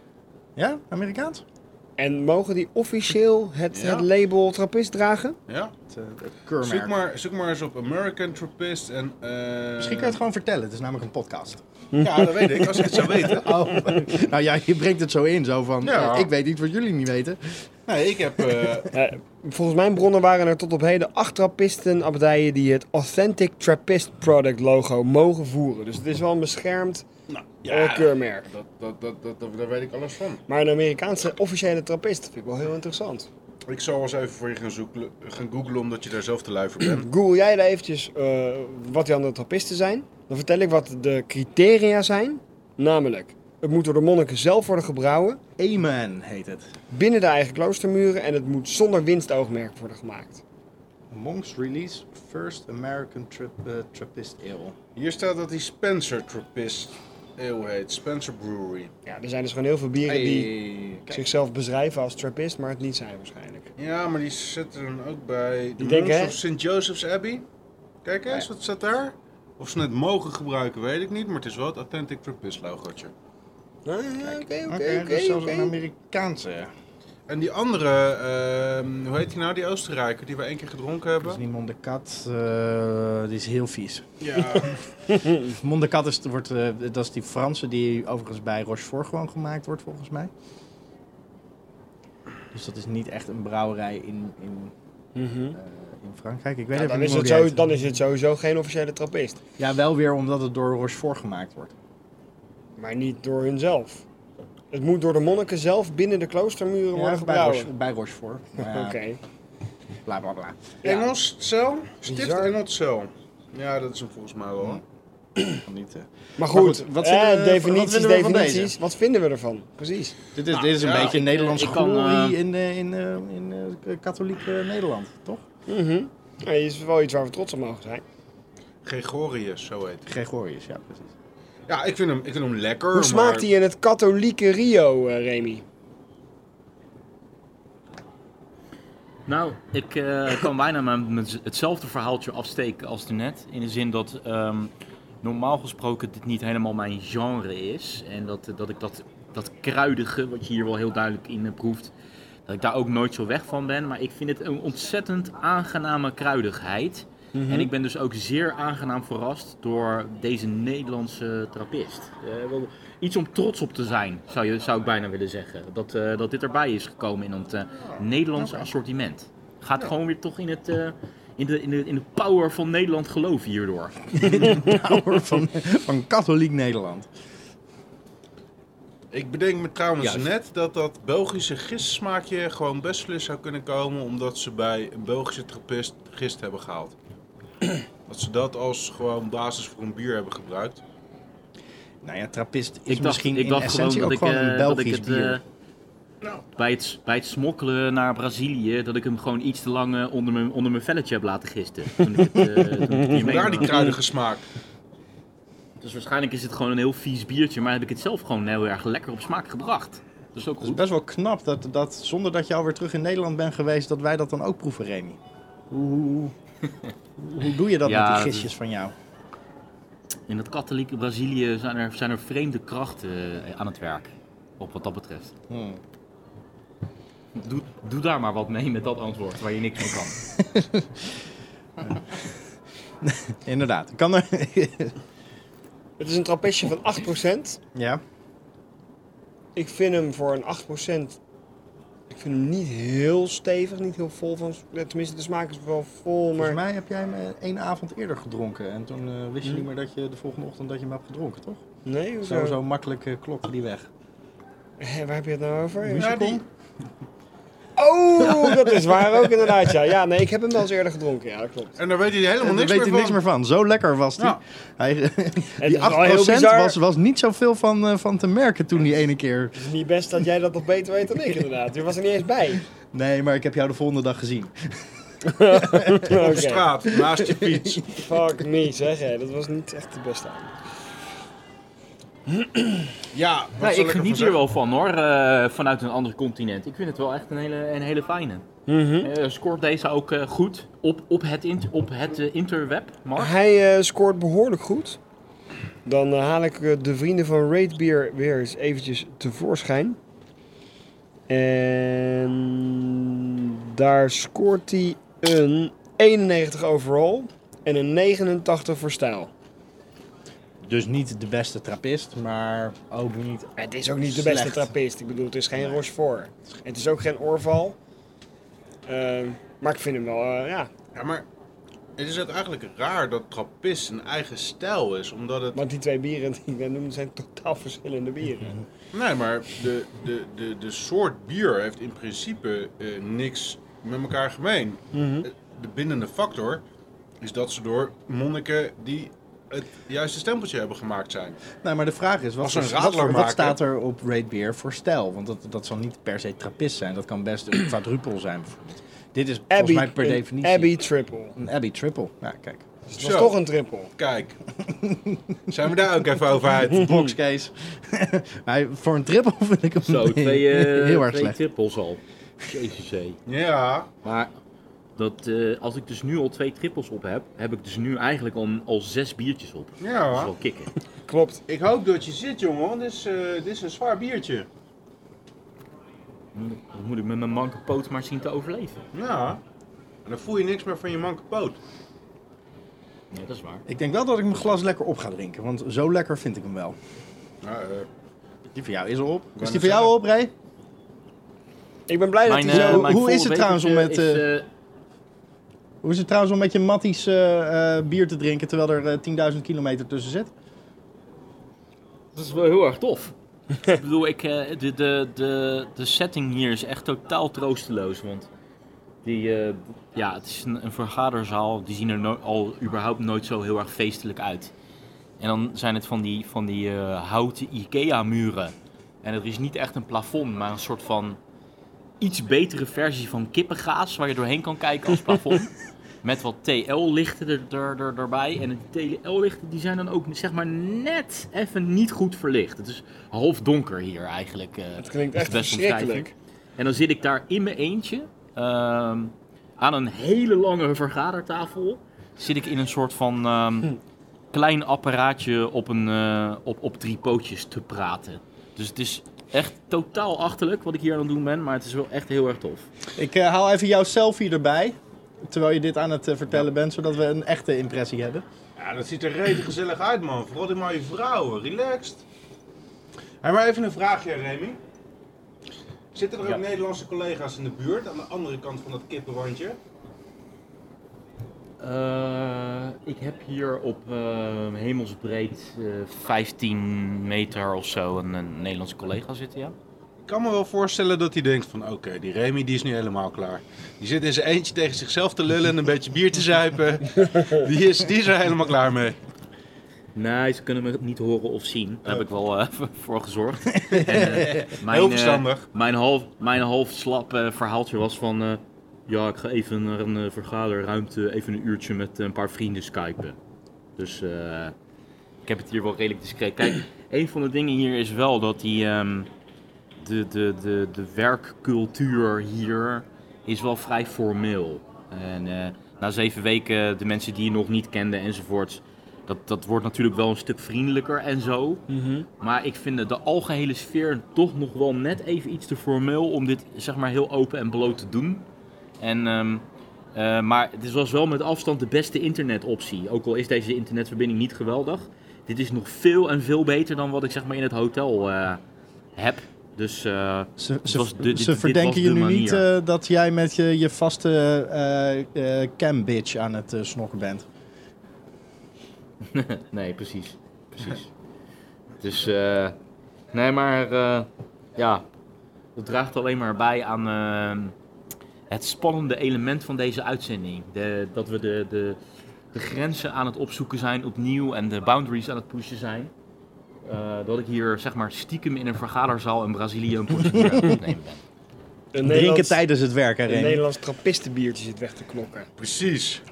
Ja, Amerikaans? En mogen die officieel het, Ja. het label trappist dragen? Ja? Het, eh, het. Zoek maar, zoek maar eens op American Trappist en... eh, Misschien kan je het gewoon vertellen. Het is namelijk een podcast. Ja, dat weet ik, als ik het zou *laughs* weten. Oh, nou ja, je brengt het zo in. Zo van, Ja. eh, ik weet iets wat jullie niet weten. Nee, ik heb... *laughs* volgens mijn bronnen waren er tot op heden acht trappisten abdijen die het Authentic Trappist Product logo mogen voeren. Dus het is wel een beschermd nou, eh, keurmerk. dat, dat, dat, dat, dat- daar weet ik alles van. Maar een Amerikaanse officiële trappist vind ik wel heel interessant. Ik zal wel eens even voor je gaan, zoeken, gaan googlen, omdat je daar zelf te lui voor bent. *clears throat* Google jij daar eventjes eh, wat die andere trappisten zijn. Dan vertel ik wat de criteria zijn. Namelijk, het moet door de monniken zelf worden gebrouwen. Amen heet het. Binnen de eigen kloostermuren. En het moet zonder winstoogmerk worden gemaakt. Monks Release First American Trap, eh, Trappist Ale. Hier staat dat die Spencer Trappist Ale heet. Spencer Brewery. Ja, er zijn dus gewoon heel veel bieren die kijk. zichzelf beschrijven als trappist, maar het niet zijn waarschijnlijk. Ja, maar die zitten dan ook bij de Ik denk, Monks hè? of St. Joseph's Abbey. Kijk eens, wat staat daar? Of ze het mogen gebruiken, weet ik niet, maar het is wel het Authentic Trappist logootje. Ah, Oké, oké, Oké, oké, dus zelfs een. Amerikaanse. En die andere, ehm, hoe heet die nou, die Oostenrijker die we één keer gedronken Dat is hebben? niet Mondekat, eh die is heel vies. Ja, *laughs* Mondekat is, wordt, eh, dat is die Franse die overigens bij Rochefort gewoon gemaakt wordt volgens mij. Dus dat is niet echt een brouwerij in, in, Mhm. eh, in Frankrijk. Ik weet Ja, even dan, niet is het zo, dan is het sowieso geen officiële trappist. Ja, wel weer omdat het door Rochefort gemaakt wordt. Maar niet door hunzelf. Het moet door de monniken zelf binnen de kloostermuren worden gebrouwen. Roche- bij Rochefort. Maar ja, Oké. Bla bla bla. Ja. Engels cel? Stift. Engels cel. Ja, dat is hem volgens mij wel. *clears throat* niet, hè. Maar goed, goed, wat vinden we- definities, wat vinden we van definities. deze? Wat vinden we ervan? Precies. Dit is, Nou, dit is een ja, beetje Nederlands eh, ik kan, glorie eh, in, eh, in, eh, in eh, katholiek eh, Nederland, toch? Mhm. Ja, is wel iets waar we trots op mogen zijn. Gregorius, zo heet hij. Gregorius, ja, precies. Ja, ik vind hem, ik vind hem lekker. Hoe smaakt maar- hij in het katholieke Rio, eh, Remy? Nou, ik eh, kan bijna mijn, mijn- hetzelfde verhaaltje afsteken als net. In de zin dat ehm, normaal gesproken dit niet helemaal mijn genre is. En dat, dat ik dat, dat kruidige, wat je hier wel heel duidelijk in eh, proeft, dat ik daar ook nooit zo weg van ben. Maar ik vind het een ontzettend aangename kruidigheid. En ik ben dus ook zeer aangenaam verrast door deze Nederlandse trappist. Eh, wel iets om trots op te zijn, zou, je, zou ik bijna willen zeggen. Dat, eh, dat dit erbij is gekomen in het eh, Nederlandse assortiment. Gaat gewoon weer toch in, het, eh, in, de, in, de, in de power van Nederland geloven hierdoor. *laughs* Power van, van katholiek Nederland. Ik bedenk me trouwens Juist. net dat dat Belgische gistsmaakje gewoon best fris zou kunnen komen. Omdat ze bij een Belgische trappist gist hebben gehaald. *clears throat* Dat ze dat als gewoon basis voor een bier hebben gebruikt. Nou ja, trappist is ik dacht, misschien ik in dacht essentie gewoon ook dat ik, gewoon een eh, dat ik Belgisch het, bier. eh, bij, het, bij het smokkelen naar Brazilië, dat ik hem gewoon iets te lang eh, onder, mijn, onder mijn velletje heb laten gisten. Toen ik het, eh, toen ik het *laughs* hier Vandaar meegenomen die kruidige smaak. Dus waarschijnlijk is het gewoon een heel vies biertje, maar heb ik het zelf gewoon heel erg lekker op smaak gebracht. Dat is ook Het is best wel knap dat, dat zonder dat je alweer terug in Nederland bent geweest, dat wij dat dan ook proeven, Remy. Hoe, *laughs* hoe, doe je dat Ja, met die gistjes van jou? In het katholieke Brazilië zijn er, zijn er vreemde krachten eh, aan het werk. Op wat dat betreft. Hmm. Doe, doe daar maar wat mee met dat antwoord waar je niks mee kan. *laughs* Inderdaad. Kan er... *laughs* Het is een trappistje van 8%. ja. Ik vind hem voor een 8%. Ik vind hem niet heel stevig, niet heel vol van. Tenminste, de smaak is wel vol, Volgens maar. mij heb jij hem eh, één avond eerder gedronken. En toen eh, wist je Hmm. niet meer dat je de volgende ochtend dat je hem hebt gedronken, toch? Nee, hoezo? Zo, zo makkelijk klokte die weg. Hé, waar heb je het nou over? Ja, die- *laughs* Oh, dat is waar ook inderdaad, ja. Ja, nee, ik heb hem wel eens eerder gedronken, ja, dat klopt. En daar weet hij helemaal niks weet meer hij niks van. meer van. Zo lekker was die. Ja. Hij, die 8% is wel *laughs* heel bizar. was, was niet zoveel van, eh, van te merken toen die ene keer. Het is niet best dat jij dat nog beter weet dan ik, inderdaad. Je was er niet eens bij. Nee, maar ik heb jou de volgende dag gezien. *laughs* Oké. Op straat, naast je fiets. Fuck me, zeg hè. Dat was niet echt de beste avond. Ja, Nee, ik geniet hier wel van hoor, eh, vanuit een ander continent. Ik vind het wel echt een hele, een hele fijne. Eh, scoort deze ook eh, goed op, op het, op het interweb, Mark? Hij scoort behoorlijk goed. Dan haal ik de vrienden van Raid Beer weer eens eventjes tevoorschijn. En daar scoort hij een 91 overall en een 89 voor stijl. Dus niet de beste trappist, maar ook niet. Het is ook niet de beste trappist. Ik bedoel, het is geen Rochefort. Het is ook geen Orval. Ehm, maar ik vind hem wel, eh, ja. Ja, maar het is eigenlijk raar dat trappist een eigen stijl is. Omdat het... Want die twee bieren die net noemde zijn totaal verschillende bieren. Nee, maar de, de, de, de soort bier heeft in principe eh, niks met elkaar gemeen. Mhm. De bindende factor is dat ze door monniken die het juiste stempeltje hebben gemaakt zijn. Nou, maar de vraag is: wat, een wat, radler wat staat er op Raid Beer voor stijl? Want dat, dat zal niet per se trappist zijn. Dat kan best een quadrupel zijn, bijvoorbeeld. Dit is volgens mij per een definitie Abbey triple. een Abbey triple. Ja, kijk. Dus het was Zo. toch een triple. Kijk, *laughs* zijn we daar ook even over uit? *laughs* Boxcase. *laughs* Hij- voor een triple vind ik hem Zo, twee, eh, heel erg twee slecht. trippels al. Jezus hé. Ja, Maar dat, eh, als ik dus nu al twee trippels op heb, heb ik dus nu eigenlijk al, al zes biertjes op. Dat is ja. wel kicken. *laughs* Klopt. Ik hoop dat je zit, jongen, want dit is, eh, dit is een zwaar biertje. Dan moet ik met mijn manke poot maar zien te overleven. Ja. En dan voel je niks meer van je manke poot. Ja, dat is waar. Ik denk wel dat ik mijn glas lekker op ga drinken, want zo lekker vind ik hem wel. Ja, eh, Die van jou is al op. Is die van jou op, Ray? Ik ben blij dat hij eh, zo... mijn hoe is het trouwens om met, is, eh, Hoe is het trouwens om met je matties eh, eh, bier te drinken terwijl er eh, 10.000 kilometer tussen zit? Dat is wel heel erg tof. ik bedoel, ik, eh, de, de, de, de setting hier is echt totaal troosteloos. Want die, eh, ja, het is een, een vergaderzaal. Die zien er no- al überhaupt nooit zo heel erg feestelijk uit. En dan zijn het van die, van die eh, houten Ikea-muren. En er is niet echt een plafond, maar een soort van iets betere versie van kippengaas waar je doorheen kan kijken als plafond. *laughs* Met wat TL-lichten er, er, er, erbij. En de TL-lichten die zijn dan ook zeg maar net even niet goed verlicht. Het is half donker hier eigenlijk. eh, Het klinkt echt omschrijving. verschrikkelijk. En dan zit ik daar in mijn eentje ehm, aan een hele lange vergadertafel. Zit ik in een soort van ehm, klein apparaatje op, een, eh, op, op drie pootjes te praten. Dus het is echt totaal achterlijk wat ik hier aan het doen ben, maar het is wel echt heel erg tof. Ik eh, haal even jouw selfie erbij. Terwijl je dit aan het eh, vertellen bent, zodat we een echte impressie hebben. Ja, dat ziet er rete gezellig uit, man. Vooral die mooie vrouwen. Relaxed. Hey, maar even een vraagje, Remy. Zitten er ook Ja. Nederlandse collega's in de buurt aan de andere kant van dat kippenwandje? Eh, ik heb hier op eh, hemelsbreed eh 15 meter of zo een, een Nederlandse collega zitten, ja. Ik kan me wel voorstellen dat hij denkt van oké, die Remy die is nu helemaal klaar. Die zit in zijn eentje tegen zichzelf te lullen en een beetje bier te zuipen. *laughs* Die is, die is er helemaal klaar mee. Nee, ze kunnen me niet horen of zien. Daar heb ik wel eh, *laughs* voor gezorgd. *laughs* En, eh, mijn, Heel eh, verstandig. mijn, half, mijn half slap verhaaltje was van... eh, ja, ik ga even naar een vergaderruimte, even een uurtje met een paar vrienden skypen. Dus eh, ik heb het hier wel redelijk discreet. Kijk, *clears throat* een van de dingen hier is wel dat die... ehm, de, de, de, de werkcultuur hier is wel vrij formeel. En eh, na zeven weken, de mensen die je nog niet kende enzovoort, dat, dat wordt natuurlijk wel een stuk vriendelijker en zo. Maar ik vind de, algehele sfeer toch nog wel net even iets te formeel om dit zeg maar heel open en bloot te doen. En, ehm, eh, maar het was wel met afstand de beste internetoptie. Ook al is deze internetverbinding niet geweldig. Dit is nog veel en veel beter dan wat ik zeg maar in het hotel eh, heb. Dus eh, Ze, Het ze, was de- dit- ze dit verdenken was je nu niet eh, dat jij met je, je vaste eh cam bitch aan het snokken bent. *laughs* nee, precies. Precies. dus, nee, maar ja, dat draagt alleen maar bij aan het spannende element van deze uitzending. De, dat we de, de, de grenzen aan het opzoeken zijn opnieuw en de boundaries aan het pushen zijn. Eh, dat ik hier zeg maar stiekem in een vergaderzaal in Brazilië een potje bier aan het opnemen ben. Een Drinken tijdens het werken, een. Nederlands trappistenbiertje zit weg te klokken. Precies.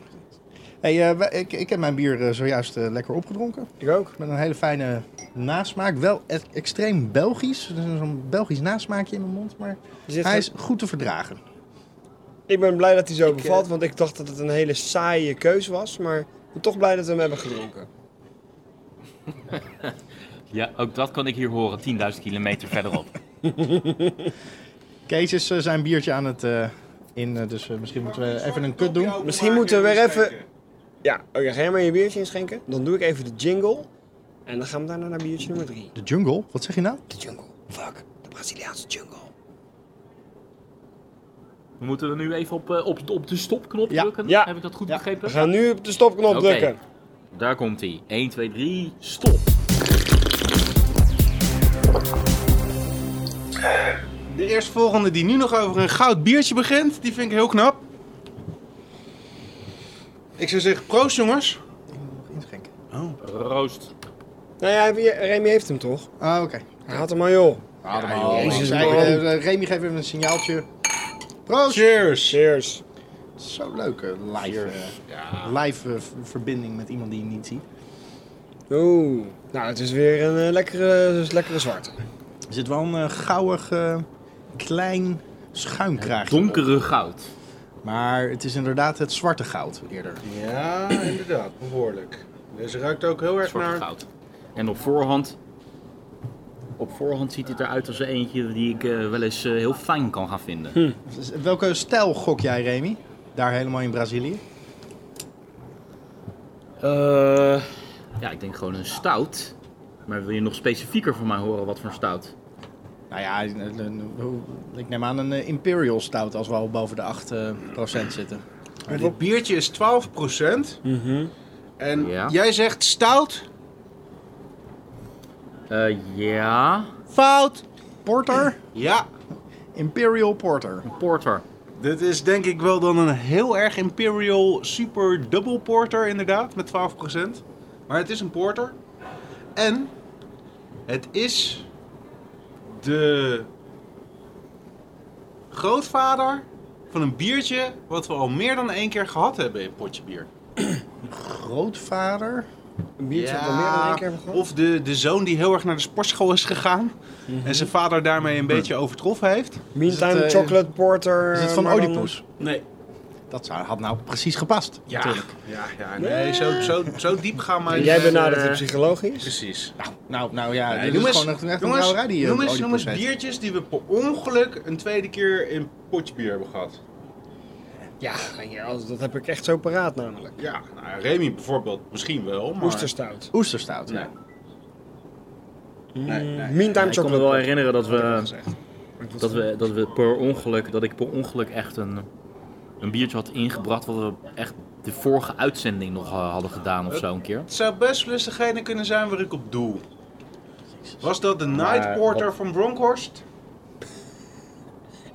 Hey, eh, ik, ik heb mijn bier eh, zojuist lekker opgedronken. Ik ook. Met een hele fijne nasmaak. Wel e- extreem Belgisch. Er is zo'n Belgisch nasmaakje in mijn mond. Maar hij is goed te verdragen. Ik ben blij dat hij zo Ik, bevalt, want ik dacht dat het een hele saaie keus was. Maar ik ben toch blij dat we hem hebben gedronken. *laughs* Ja, ook dat kan ik hier horen, 10.000 kilometer *laughs* verderop. Kees is eh, zijn biertje aan het eh, in. eh, dus misschien moeten we even een kut doen. Misschien moeten we weer even- Ja, oké, ga jij maar je biertje inschenken? Dan doe ik even de jingle. En dan gaan we daarna naar biertje nummer 3. De jungle? Wat zeg je nou? De jungle. Fuck, de Braziliaanse jungle. We moeten er nu even op, op, op de stopknop Ja. drukken. Ja. Heb ik dat goed Ja. begrepen? We gaan nu op de stopknop Oké. drukken. Daar komt hij. 1, 2, 3, stop. De eerstvolgende die nu nog over een goud biertje begint, die vind ik heel knap. Ik zou zeggen, proost jongens. Inschenken. Roost. Nou ja, wie- Remy heeft hem toch? Ah, oké. Hij had hem al joh. Joh. ik Jezus, man. eh, Remy geeft even een signaaltje. Proost! Cheers. Cheers. Zo leuk, eh, live, eh, live eh, v- verbinding met iemand die je niet ziet. Oeh. Nou, het is weer een eh, lekkere, lekkere zwarte. Er zit wel een eh, gauwig, eh, klein schuimkraagje op. Donkere goud. Maar het is inderdaad het zwarte goud eerder. Ja, inderdaad, behoorlijk. Deze ruikt ook heel erg Zwarte naar... goud. En op voorhand... Op voorhand ziet het eruit als een eentje die ik eh, wel eens heel fijn kan gaan vinden. Dus Welke stijl gok jij, Remy? Daar helemaal in Brazilië? Eh, ja, ik denk gewoon een stout. Maar wil je nog specifieker van mij horen wat voor stout? Nou ja, ik neem aan een eh, Imperial Stout als we al boven de 8% zitten. Maar dit biertje is 12%. En Ja. jij zegt stout? Eh, ja, Fout. Porter? Ja. Imperial Porter. porter. Dit is denk ik wel dan een heel erg Imperial Super Double Porter inderdaad, met 12%. Maar het is een porter. En het is de grootvader van een biertje wat we al meer dan één keer gehad hebben in potje bier. Grootvader? Een biertje dat we meer dan één keer hebben gehad. Of de, de zoon die heel erg naar de sportschool is gegaan. En zijn vader daarmee een beetje overtroffen heeft. Meantime Is het, eh, Chocolate Porter. Is het van maar dan- Oedipus? Nee. Dat zou, had nou precies gepast, Ja, natuurlijk. ja, ja nee, zo, zo, zo diep gaan wij... Jij benadert eh, het psychologisch. Precies. Nou, nou, nou ja, Nee, dit noem is eens- gewoon echt, een Jongens, die eh, noem eens, noem eens biertjes die we per ongeluk een tweede keer in potje bier hebben gehad. Ja, ja, dat heb ik echt zo paraat namelijk. Ja, nou, Remy bijvoorbeeld misschien wel, maar... Oesterstout. Oesterstout. Nee. Mm, nee. Meantime ik kan me wel herinneren dat we. Maar dat we, dat we per ongeluk, dat ik per ongeluk echt een, een biertje had ingebracht wat we echt de vorige uitzending nog eh, hadden gedaan of zo een keer. Het zou best wel eens degene kunnen zijn waar ik op doe. Was dat de Night Porter van Bronkhorst?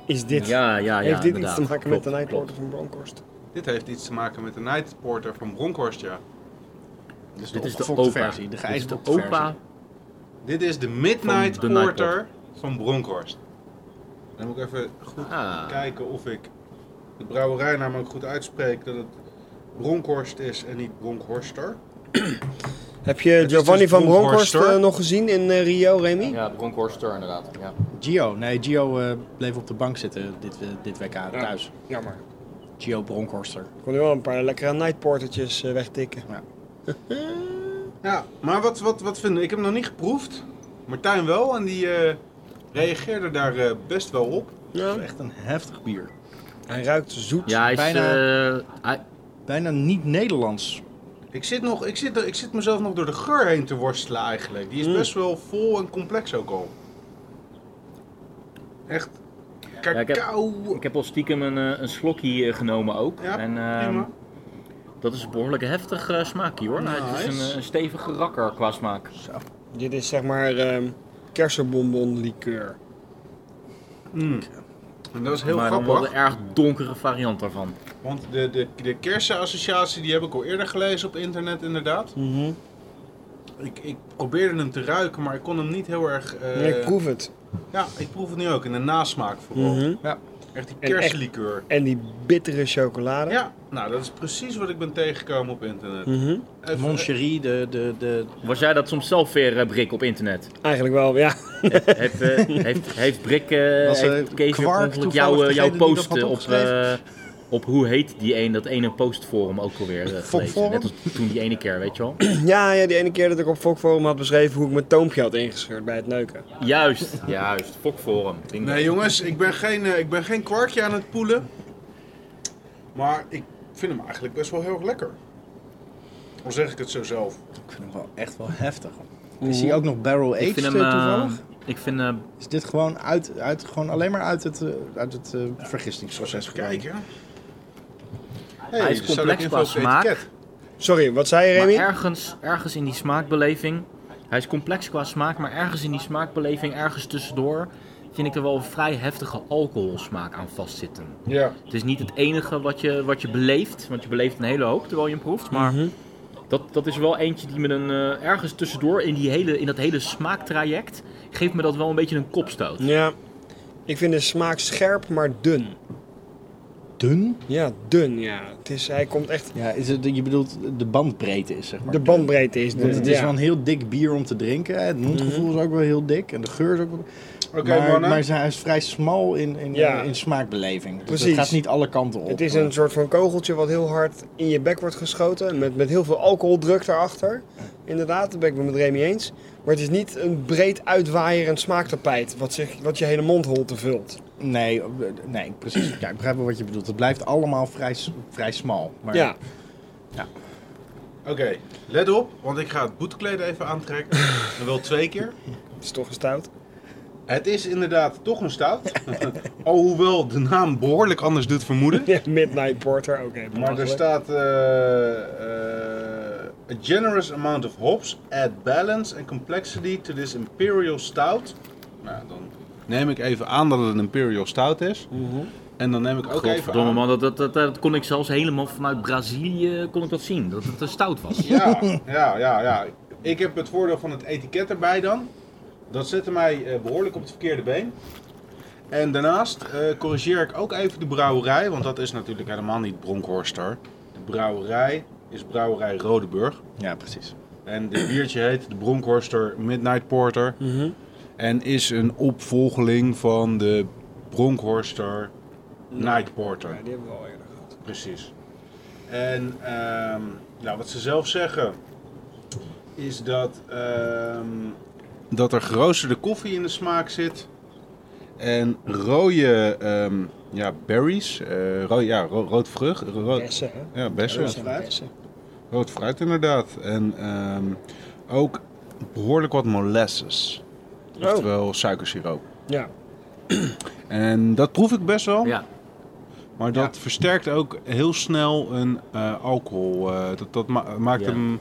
Is dit, Ja, ja, ja. heeft dit iets te maken met de Night. Porter van Bronkhorst? Dit heeft iets te maken met de Night Porter van Bronkhorst, ja. Dus Dit is de opa. versie, de Dit is de geijsbokte versie. opa. Dit is de Midnight Van de Night Porter van Bronkhorst. Dan moet ik even goed Ah. kijken of ik de brouwerijnaam ook goed uitspreek. Dat het Bronkhorst is en niet Bronkhorster. *clears throat* Heb je Het is Giovanni dus van Bronkhorst eh, nog gezien in eh, Rio, Remy? Ja, Bronkhorster inderdaad. Ja. Gio, nee, Gio eh, bleef op de bank zitten dit, dit WK thuis. Jammer. Gio Bronkhorster. Ik kon nu wel een paar lekkere Night Portertjes eh, wegtikken. *laughs* Ja, maar wat, wat, wat vinden Ik heb hem nog niet geproefd. Martijn wel en die eh, reageerde daar eh, best wel op. Ja. Dat is echt een heftig bier. Hij ruikt zoet. Ja, hij is... Bijna- eh, hij- Bijna niet Nederlands. Ik zit, nog, ik, zit er, ik zit mezelf nog door de geur heen te worstelen eigenlijk. Die is Mm. best wel vol en complex ook al. Echt ik heb- cacao. ik heb al stiekem een, eh, een slokje eh, genomen ook. Ja, en, ehm, prima. dat is een behoorlijk heftig eh, smaakje hoor. Het is Nice. een, een stevige rakker qua smaak. Dit is zeg maar ehm kersenbonbon liqueur. Mm. En dat is heel maar dan grappig. wel de erg donkere variant daarvan. Want de, de, de kersenassociatie die heb ik al eerder gelezen op internet inderdaad. Ik, ik probeerde hem te ruiken, maar ik kon hem niet heel erg... eh, Nee, ik proef het. Ja, ik proef het nu ook. In de nasmaak vooral. Mhm. Ja. Echt die En kersenlikeur. En die bittere chocolade. Ja, nou dat is precies wat ik ben tegengekomen op internet. Even- Mon Cherie, de, de, de, Was jij dat soms zelf weer, eh, Brik, op internet? Eigenlijk wel, ja. heeft, eh, heeft, heeft Brik, Was, eh, heeft Kees jouw, jouw post op, eh, op hoe heet die een, dat ene postforum ook alweer eh, gelezen? Fokforum? Net als toen die ene keer, weet je wel? *clears throat* ja. Ja, die ene keer dat ik op Fokforum had beschreven hoe ik mijn toompje had ingescheurd bij het neuken. Juist, juist. Fokforum. Nee jongens, ik ben, geen, eh, ik ben geen kwarkje aan het poelen. Maar ik vind hem eigenlijk best wel heel erg lekker. Al zeg ik het zo zelf. Ik vind hem wel echt wel heftig. Is hij ook nog barrel ik aged vind eh, hem... toevallig? ik vind... eh, Is dit gewoon, uit, uit, gewoon alleen maar uit het, uit het eh, vergistingsproces Even? Hij is complex qua smaak. Sorry, wat zei je, maar Remy? ergens, ergens in die smaakbeleving... Hij is complex qua smaak, maar ergens in die smaakbeleving, ergens tussendoor... vind ik er wel een vrij heftige alcoholsmaak aan vastzitten. Ja. Het is niet het enige wat je, wat je beleeft, want je beleeft een hele hoop terwijl je hem proeft. Maar Mhm. dat, dat is wel eentje die me een, eh, ergens tussendoor in, die hele, in dat hele smaaktraject geeft me dat wel een beetje een kopstoot. Ja. Ik vind de smaak scherp, maar dun. Dun? Ja, dun, ja. Het is, hij komt echt... Ja, is het, je bedoelt de bandbreedte is zeg maar. De bandbreedte is dun. Want het is ja. wel een heel dik bier om te drinken. Het mondgevoel is ook wel heel dik. En de geur is ook wel... Oké maar, mannen. maar hij is vrij smal in, in, Ja. in smaakbeleving. Dus Precies. het gaat niet alle kanten op. Het is een soort van kogeltje wat heel hard in je bek wordt geschoten. Met, met heel veel alcoholdruk daarachter. Inderdaad, dat ben ik het met Remy eens. Maar het is niet een breed uitwaaierend smaaktapijt. Wat, zich, wat je hele mondholte vult. Nee, eh, nee, precies. Ja, ik begrijp wel wat je bedoelt. Het blijft allemaal vrij, vrij smal. Maar Ja, Oké, let op, want ik ga het boetekleed even aantrekken. *laughs* en wel twee keer. het is toch een stout. Het is inderdaad toch een stout. *laughs* Alhoewel de naam behoorlijk anders doet vermoeden. Midnight Porter, oké. Maar er staat eh, eh, a generous amount of hops add balance and complexity to this imperial stout. Nou, dan neem ik even aan dat het een imperial stout is. En dan neem ik ook even aan... man, dat, dat, dat, dat kon ik zelfs helemaal vanuit Brazilië kon ik dat zien, dat het een stout was. Ja, ja, ja, ja. Ik heb het voordeel van het etiket erbij dan. Dat zette mij eh, behoorlijk op het verkeerde been. En daarnaast eh, corrigeer ik ook even de brouwerij, want dat is natuurlijk helemaal niet Bronkhorster. De brouwerij is brouwerij Rodeburg. ja, precies. En dit biertje heet de Bronkhorster Midnight Porter. Mhm. En is een opvolgeling van de Bronkhorster Night Porter. Ja, die hebben we al eerder gehad. Precies. En ehm, nou, wat ze zelf zeggen is dat, ehm, dat er geroosterde koffie in de smaak zit. En rode ehm, ja, berries, eh, ro ja, ro- rood vrucht, ro- Bessen, hè? ja, bessen, Bessen, bessen. rood fruit inderdaad. En ehm, ook behoorlijk wat molasses, Oh, oftewel suikersiroop. ja. En dat proef ik best wel, Ja, maar dat versterkt ook heel snel een eh, alcohol. eh, dat dat ma- maakt Ja. hem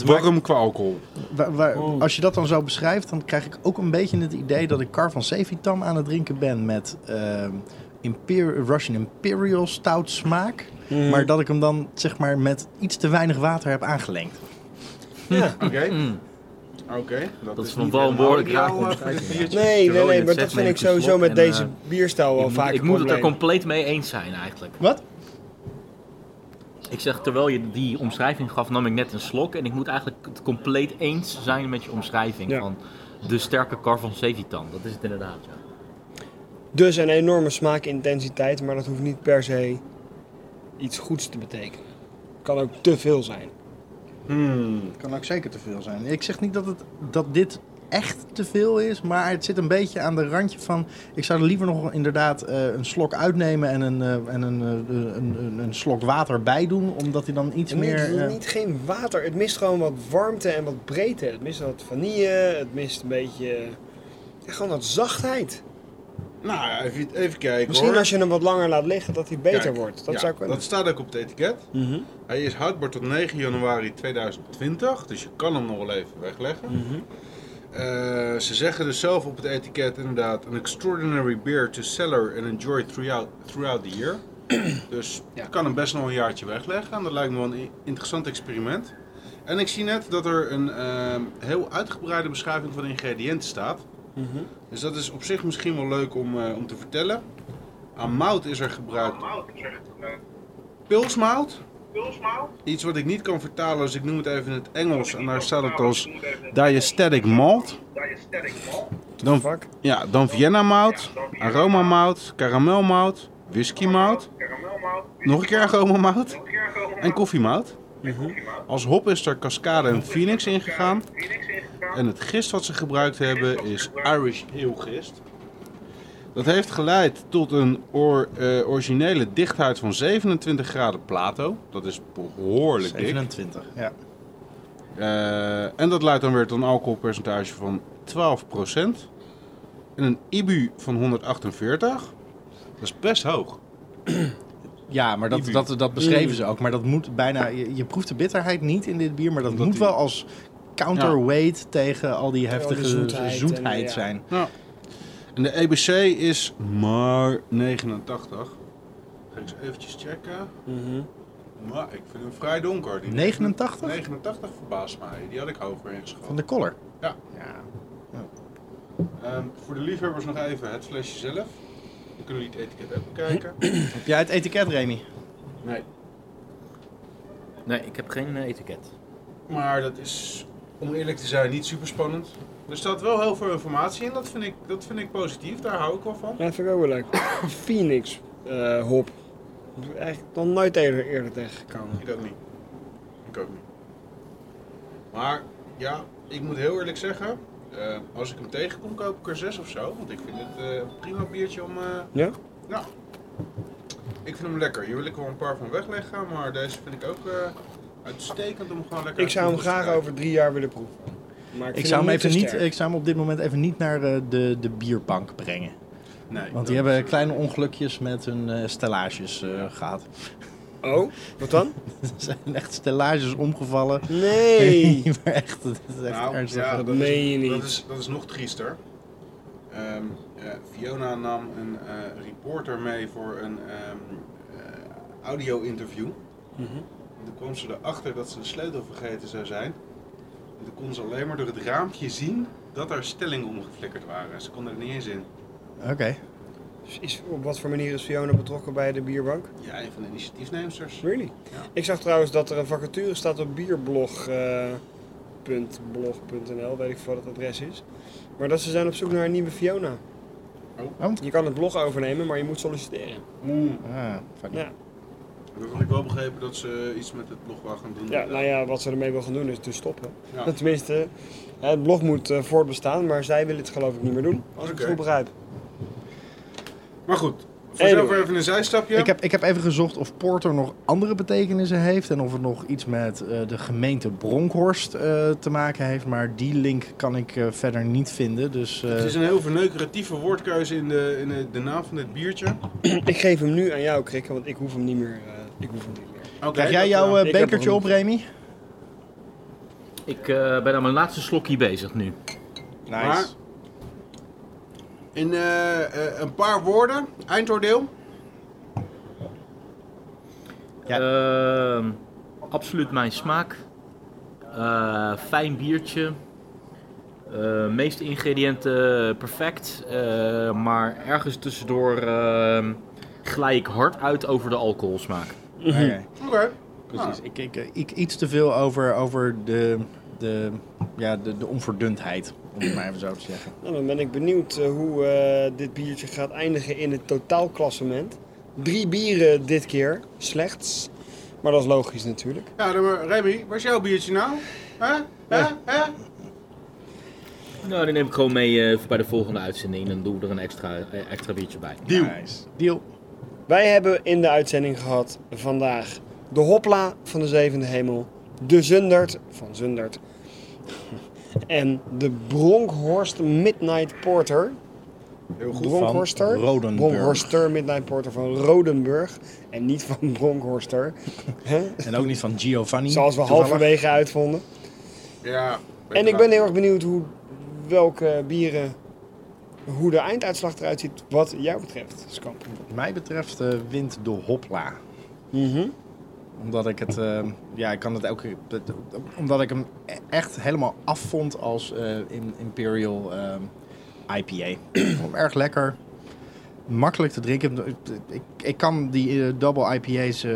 Het maakt- warm qua alcohol. wa- wa- als je dat dan zo beschrijft, dan krijg ik ook een beetje het idee dat ik Car van Sevitam aan het drinken ben met ehm, Imper- Russian Imperial Stout smaak. Mhm. Maar dat ik hem dan zeg maar met iets te weinig water heb aangelengd. Ja. Oké, Mm. oké. Dat is is van niet helemaal behoorlijk ideaal, eh, voor dit kijken, biertje. Nee, nee, Terwijl nee, maar dat vind ik neem ik een sowieso slok met en, deze eh, bierstijl wel Ik, vaak moet- ik moet het er compleet mee eens zijn eigenlijk. Wat? Ik zeg, terwijl je die omschrijving gaf, nam ik net een slok. En ik moet eigenlijk het compleet eens zijn met je omschrijving Ja. van de sterke kar van Sevitan. Dat is het inderdaad, ja. Dus een enorme smaakintensiteit, maar dat hoeft niet per se iets goeds te betekenen. Kan ook te veel zijn. Hmm. Kan ook zeker te veel zijn. Ik zeg niet dat, het, dat dit echt te veel is, maar het zit een beetje aan de randje van... Ik zou er liever nog inderdaad eh, een slok uitnemen en, een, eh, en een, eh, een, een, een slok water bij doen, omdat hij dan iets meer... niet, eh, niet geen water, het mist gewoon wat warmte en wat breedte. Het mist wat vanille, het mist een beetje... ja, gewoon wat zachtheid. Nou, ja, even, even kijken Misschien hoor. als je hem wat langer laat liggen, dat hij beter Kijk, wordt. Dat ja, zou kunnen. Dat staat ook op het etiket. Mhm. Hij is houdbaar tot 9 januari 2020, dus je kan hem nog wel even wegleggen. Mhm. Eh, ze zeggen dus zelf op het etiket inderdaad: an extraordinary beer to cellar and enjoy throughout, throughout the year. *clears throat* dus Ja. je kan hem best nog een jaartje wegleggen. En dat lijkt me wel een interessant experiment. En ik zie net dat er een ehm, heel uitgebreide beschrijving van de ingrediënten staat. Mhm. Dus dat is op zich misschien wel leuk om, eh, om te vertellen. Aan mout is er gebruikt pilsmout. Iets wat ik niet kan vertalen, dus ik noem het even in het Engels. En daar staat het als diastatic malt. Dan, ja, dan Vienna mout, aroma mout, karamel mout, whisky mout, nog een keer aroma mout. En koffiemout. Als hop is er Cascade en Phoenix ingegaan. En het gist wat ze gebruikt hebben is Irish Ale gist. Dat heeft geleid tot een or- eh, originele dichtheid van 27 graden Plato. Dat is behoorlijk dik. 27, ja. Eh, en dat leidt dan weer tot een alcoholpercentage van 12%. En een IBU van 148. Dat is best hoog. *clears throat* Ja, maar dat, dat, dat beschreven ze ook. Maar dat moet bijna... Je, je proeft de bitterheid niet in dit bier, maar dat Omdat moet die- wel als counterweight tegen al die heftige zoetheid zoetheid, en, ja. zijn. Ja. En de EBC is maar 89. Ga ik eens eventjes checken. Mhm. Maar ik vind hem vrij donker. Die 89? 89 verbaast mij. Die had ik hoger ingeschat. Van de collar. Ja. ja. Ehm, voor de liefhebbers nog even het flesje zelf. Dan kunnen jullie het etiket even bekijken. *clears throat* Heb jij het etiket, Remy? Nee. Nee, ik heb geen eh, etiket. Maar dat is, om eerlijk te zijn, niet super spannend. Er staat wel heel veel informatie in, dat vind ik, dat vind ik positief, daar hou ik wel van. Ja, dat vind ik ook wel leuk. Phoenix eh, hop. Eigenlijk nog nooit eerder, eerder tegengekomen. Ik ook niet. Ik ook niet. Maar ja, ik moet heel eerlijk zeggen, eh, als ik hem tegenkom, koop ik er zes of zo. Want ik vind het een prima biertje om. Ja? ja. Ik vind hem lekker. Hier wil ik wel een paar van wegleggen, maar deze vind ik ook uitstekend om gewoon lekker. Ik zou hem graag over drie jaar willen proeven. Maar ik, zou, hem even niet, ik zou hem op dit moment even niet naar eh, de, de bierbank brengen. Nee, Want dat die is- hebben kleine ongelukjes met hun eh, stellages eh, gehad. Oh, wat dan? *laughs* Er zijn echt stellages omgevallen. Nee! *laughs* maar echt, het is echt Nou, ernstig. ja, Dat dat, meen je is, niet. dat, is, dat is nog triester. Ehm, eh, Fiona nam een eh, reporter mee voor een ehm, eh, audio-interview. Mhm. En toen kwam ze erachter dat ze de sleutel vergeten zou zijn. En toen kon ze alleen maar door het raampje zien dat er stellingen omgeflikkerd waren. Ze kon er niet eens in. Oké. Dus is, op wat voor manier is Fiona betrokken bij de bierbank? Ja, een van de initiatiefnemers. Really? Ja. Ik zag trouwens dat er een vacature staat op bierblog. eh, punt blog.nl, weet ik veel wat het adres is. Maar dat ze zijn op zoek naar een nieuwe Fiona. Oh. Je kan het blog overnemen, maar je moet solliciteren. Ah, fuck. Ja, Dat had ik wel begrepen dat ze iets met het blog wel gaan doen. ja nou ja, wat ze ermee wil gaan doen is dus stoppen. Ja. *laughs* Tenminste, het blog moet eh, voortbestaan, maar zij willen het geloof ik niet meer doen. Als ik het goed begrijp. Maar goed, voor Anyway. even een zijstapje. Ik heb, ik heb even gezocht of Porter nog andere betekenissen heeft. En of het nog iets met eh, de gemeente Bronkhorst eh, te maken heeft. Maar die link kan ik eh, verder niet vinden. Dus eh, Het is een heel verneukeratieve woordkeuze in, de, in de, de naam van dit biertje. *clears throat* Ik geef hem nu aan jou, Krikke, want ik hoef hem niet meer. Ik hoef hem niet meer. Oké, krijg jij jouw eh, eh, bekertje op, Remy? Ik eh, ben aan mijn laatste slokje bezig nu. Nice. Maar- in een paar woorden, eindoordeel. Ja. Ehm, absoluut mijn smaak. Eh, fijn biertje. Eh, meeste ingrediënten perfect. Eh, maar ergens tussendoor ehm glij ik hard uit over de alcoholsmaak. Oké. Oké. Precies. Ik, ik, ik, ik- iets te veel over, over de, de, ja, de, de onverdundheid, om het maar even zo te zeggen. Nou, dan ben ik benieuwd eh, hoe eh, dit biertje gaat eindigen in het totaalklassement. Drie bieren dit keer, slechts. Maar dat is logisch natuurlijk. Ja, dan maar, Remy, waar is jouw biertje nou? Hè? Hè? Hè? Nou, die neem ik gewoon mee eh, bij de volgende uitzending. Dan doen we er een extra, eh, extra biertje bij. Deal. Nice. Deal. Wij hebben in de uitzending gehad vandaag de Hopla van de Zevende Hemel, de Zundert van Zundert *laughs* en de Bronkhorst Midnight Porter. Heel goed. Bronkhorster? Rodenburg. Bronkhorster Midnight Porter van Rodenburg en niet van Bronkhorster. *laughs* Hè? En ook niet van Giovanni. Zoals we toevallig. halverwege uitvonden. Ja. En ik ben heel erg benieuwd hoe welke bieren, hoe de einduitslag eruit ziet wat jou betreft, Skamp. Wat mij betreft eh, wint de Hopla. Mhm. Omdat ik het, eh, ja, ik kan het elke omdat ik hem e- echt helemaal afvond als eh, Imperial IPA. Ik vond hem erg lekker. Makkelijk te drinken. Ik, ik kan die double IPA's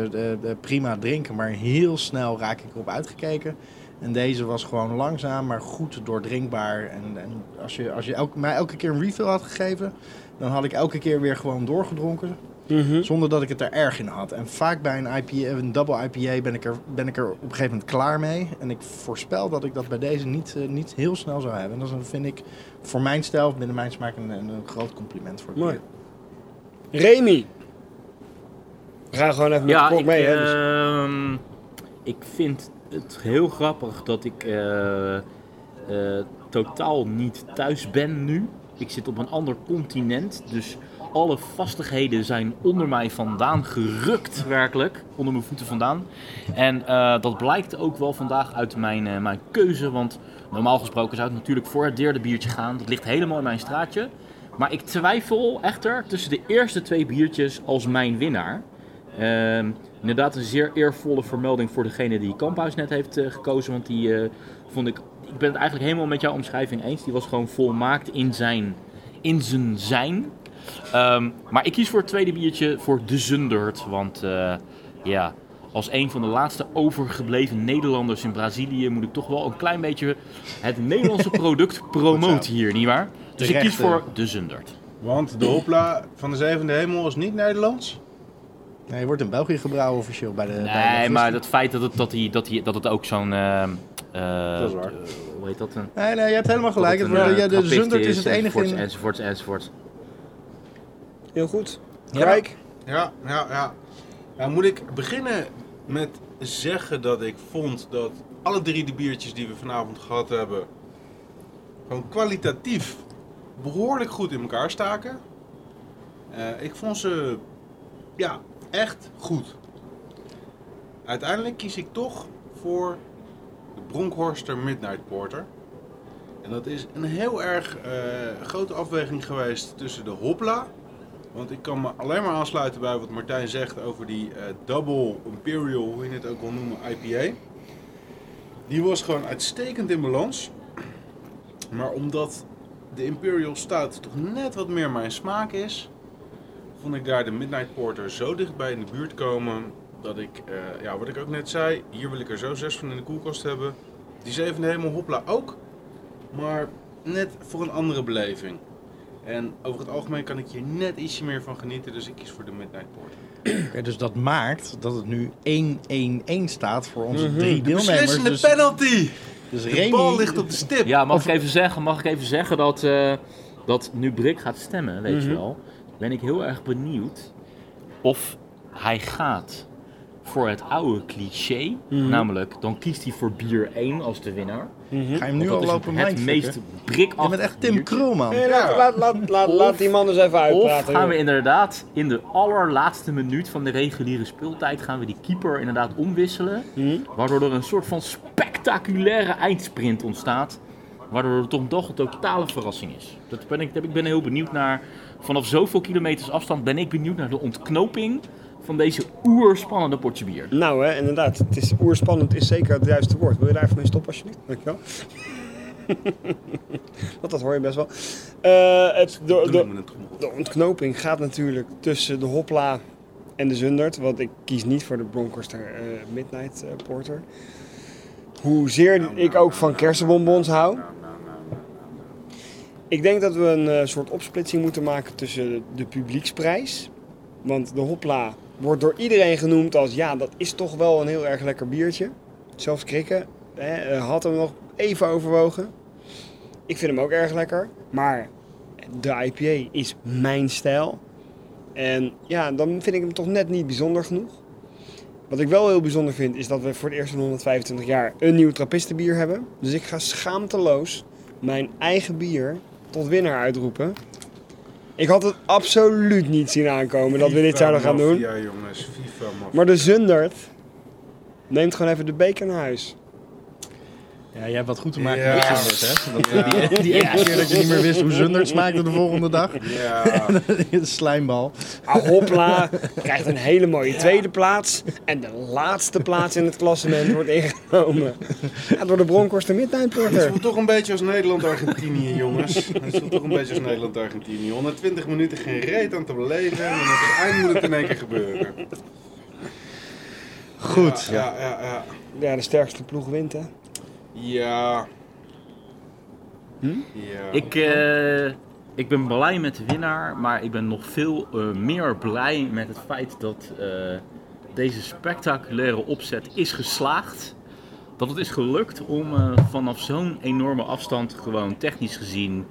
prima drinken, maar heel snel raak ik erop uitgekeken. En deze was gewoon langzaam, maar goed doordrinkbaar. En, en als je, als je elke, mij elke keer een refill had gegeven, dan had ik elke keer weer gewoon doorgedronken. Mhm. Zonder dat ik het er erg in had. En vaak bij een, IPA, een double IPA ben ik, er, ben ik er op een gegeven moment klaar mee. En ik voorspel dat ik dat bij deze niet, eh, niet heel snel zou hebben. En dat vind ik voor mijn stijl, binnen mijn smaak, een, een, een groot compliment voor het Mooi. bier. Remy. We gaan gewoon even met Ja, de klok ik, mee. Hè, dus. ehm, ik vind het heel grappig dat ik eh, eh, totaal niet thuis ben nu. Ik zit op een ander continent, dus alle vastigheden zijn onder mij vandaan gerukt, werkelijk. Onder mijn voeten vandaan. En eh, dat blijkt ook wel vandaag uit mijn, mijn keuze, want normaal gesproken zou het natuurlijk voor het derde biertje gaan. Dat ligt helemaal in mijn straatje. Maar ik twijfel echter tussen de eerste twee biertjes als mijn winnaar. Ehm, inderdaad een zeer eervolle vermelding voor degene die Kamphuis net heeft eh, gekozen. Want die eh, vond ik... Ik ben het eigenlijk helemaal met jouw omschrijving eens. Die was gewoon volmaakt in zijn, in zijn zijn. Ehm, maar ik kies voor het tweede biertje voor de Zundert. Want eh, ja, als een van de laatste overgebleven Nederlanders in Brazilië... moet ik toch wel een klein beetje het Nederlandse *laughs* product promoten hier, nietwaar? Dus ik kies voor de Zundert. Want de hopla van de zevende hemel is niet Nederlands. Nee, hij wordt in België gebrouwen officieel bij de bij de Nee, maar het feit dat het, dat hij, dat hij, dat het ook zo'n... ehm, eh, Dat is waar. eh, hoe heet dat? Een, Nee, nee, je hebt helemaal gelijk. Het een, ja, de eh, Zundert is het enige enzovoorts, in... enzovoorts, enzovoorts. Heel goed. Ja. Kijk. Ja, ja, ja. Nou, moet ik beginnen met zeggen dat ik vond dat alle drie de biertjes die we vanavond gehad hebben, gewoon kwalitatief behoorlijk goed in elkaar staken. Eh, ik vond ze, ja, echt goed. Uiteindelijk kies ik toch voor de Bronkhorster Midnight Porter. En dat is een heel erg eh, grote afweging geweest tussen de Hopla want ik kan me alleen maar aansluiten bij wat Martijn zegt over die eh, Double Imperial, hoe je het ook wil noemen, IPA. Die was gewoon uitstekend in balans. Maar omdat de Imperial Stout toch net wat meer mijn smaak is, vond ik daar de Midnight Porter zo dichtbij in de buurt komen. Dat ik, eh, ja, wat ik ook net zei, hier wil ik er zo zes van in de koelkast hebben. Die zevende hemel hopla ook. Maar net voor een andere beleving. En over het algemeen kan ik hier net ietsje meer van genieten, dus ik kies voor de Midnight Porter. *clears throat* Oké, dus dat maakt dat het nu 1-1-1 staat voor onze Mhm. drie De deelnemers. beslissende Dus, penalty! dus De Remy, bal ligt op de stip. Ja, mag ik even zeggen, mag ik even zeggen dat, eh, dat nu Brik gaat stemmen, weet je Mhm. wel. Ben ik heel erg benieuwd of hij gaat voor het oude cliché. Mhm. Namelijk, dan kiest hij voor bier 1 als de winnaar. Ga je hem nu al lopen het, het meest brikachtige Je bent echt Tim. Krul, man. Laat, laat, laat, laat, Of- laat die man eens even uitpraten. Of gaan we inderdaad in de allerlaatste minuut van de reguliere speeltijd gaan we die keeper inderdaad omwisselen. Hm? Waardoor er een soort van spectaculaire eindsprint ontstaat. Waardoor het toch toch een totale verrassing is. Dat ben ik, ik ben heel benieuwd naar. Vanaf zoveel kilometers afstand ben ik benieuwd naar de ontknoping van deze oerspannende potje bier. Nou, hè, inderdaad. Het is oerspannend is zeker het juiste woord. Wil je daar even mee stoppen, alsjeblieft? Dankjewel. *laughs* Want dat hoor je best wel. Eh, het, de, de, ontknoping gaat natuurlijk tussen de Hopla en de Zundert. Want ik kies niet voor de Bronkhorster eh, Midnight eh, Porter. Hoezeer ik ook van kersenbonbons hou. Ik denk dat we een eh, soort opsplitsing moeten maken tussen de publieksprijs. Want de Hopla wordt door iedereen genoemd als ja, dat is toch wel een heel erg lekker biertje. Zelfs Krikken hè, eh, had hem nog even overwogen. Ik vind hem ook erg lekker. Maar de IPA is mijn stijl. En ja, dan vind ik hem toch net niet bijzonder genoeg. Wat ik wel heel bijzonder vind, is dat we voor het eerst in 125 jaar een nieuw trappistenbier hebben. Dus ik ga schaamteloos mijn eigen bier tot winnaar uitroepen. Ik had het absoluut niet zien aankomen dat we dit zouden gaan doen. Mafia, jongens. FIFA. Maar de Zundert neemt gewoon even de beker naar huis. Ja, jij hebt wat goed te maken Ja. met Zundert, hè? Dat, Ja. Die, die ene keer dat je niet meer wist hoe Zundert smaakte de volgende dag. Ja. *laughs* Slijmbal. Ah, Hopla krijgt een hele mooie tweede plaats. En de laatste plaats in het klassement wordt ingenomen ja, door de Bronkhorst en Midnight Het voelt toch een beetje als Nederland-Argentinië, jongens. Het voelt toch een beetje als Nederland-Argentinië. 120 minuten geen reet aan te beleven en op het eind moet het in één keer gebeuren. Goed. Ja, ja, ja. Ja, de sterkste ploeg wint hè. Ja. Hm? Ja. Ik, eh, ik ben blij met de winnaar, maar ik ben nog veel eh, meer blij met het feit dat eh, deze spectaculaire opzet is geslaagd. Dat het is gelukt om eh, vanaf zo'n enorme afstand, gewoon technisch gezien,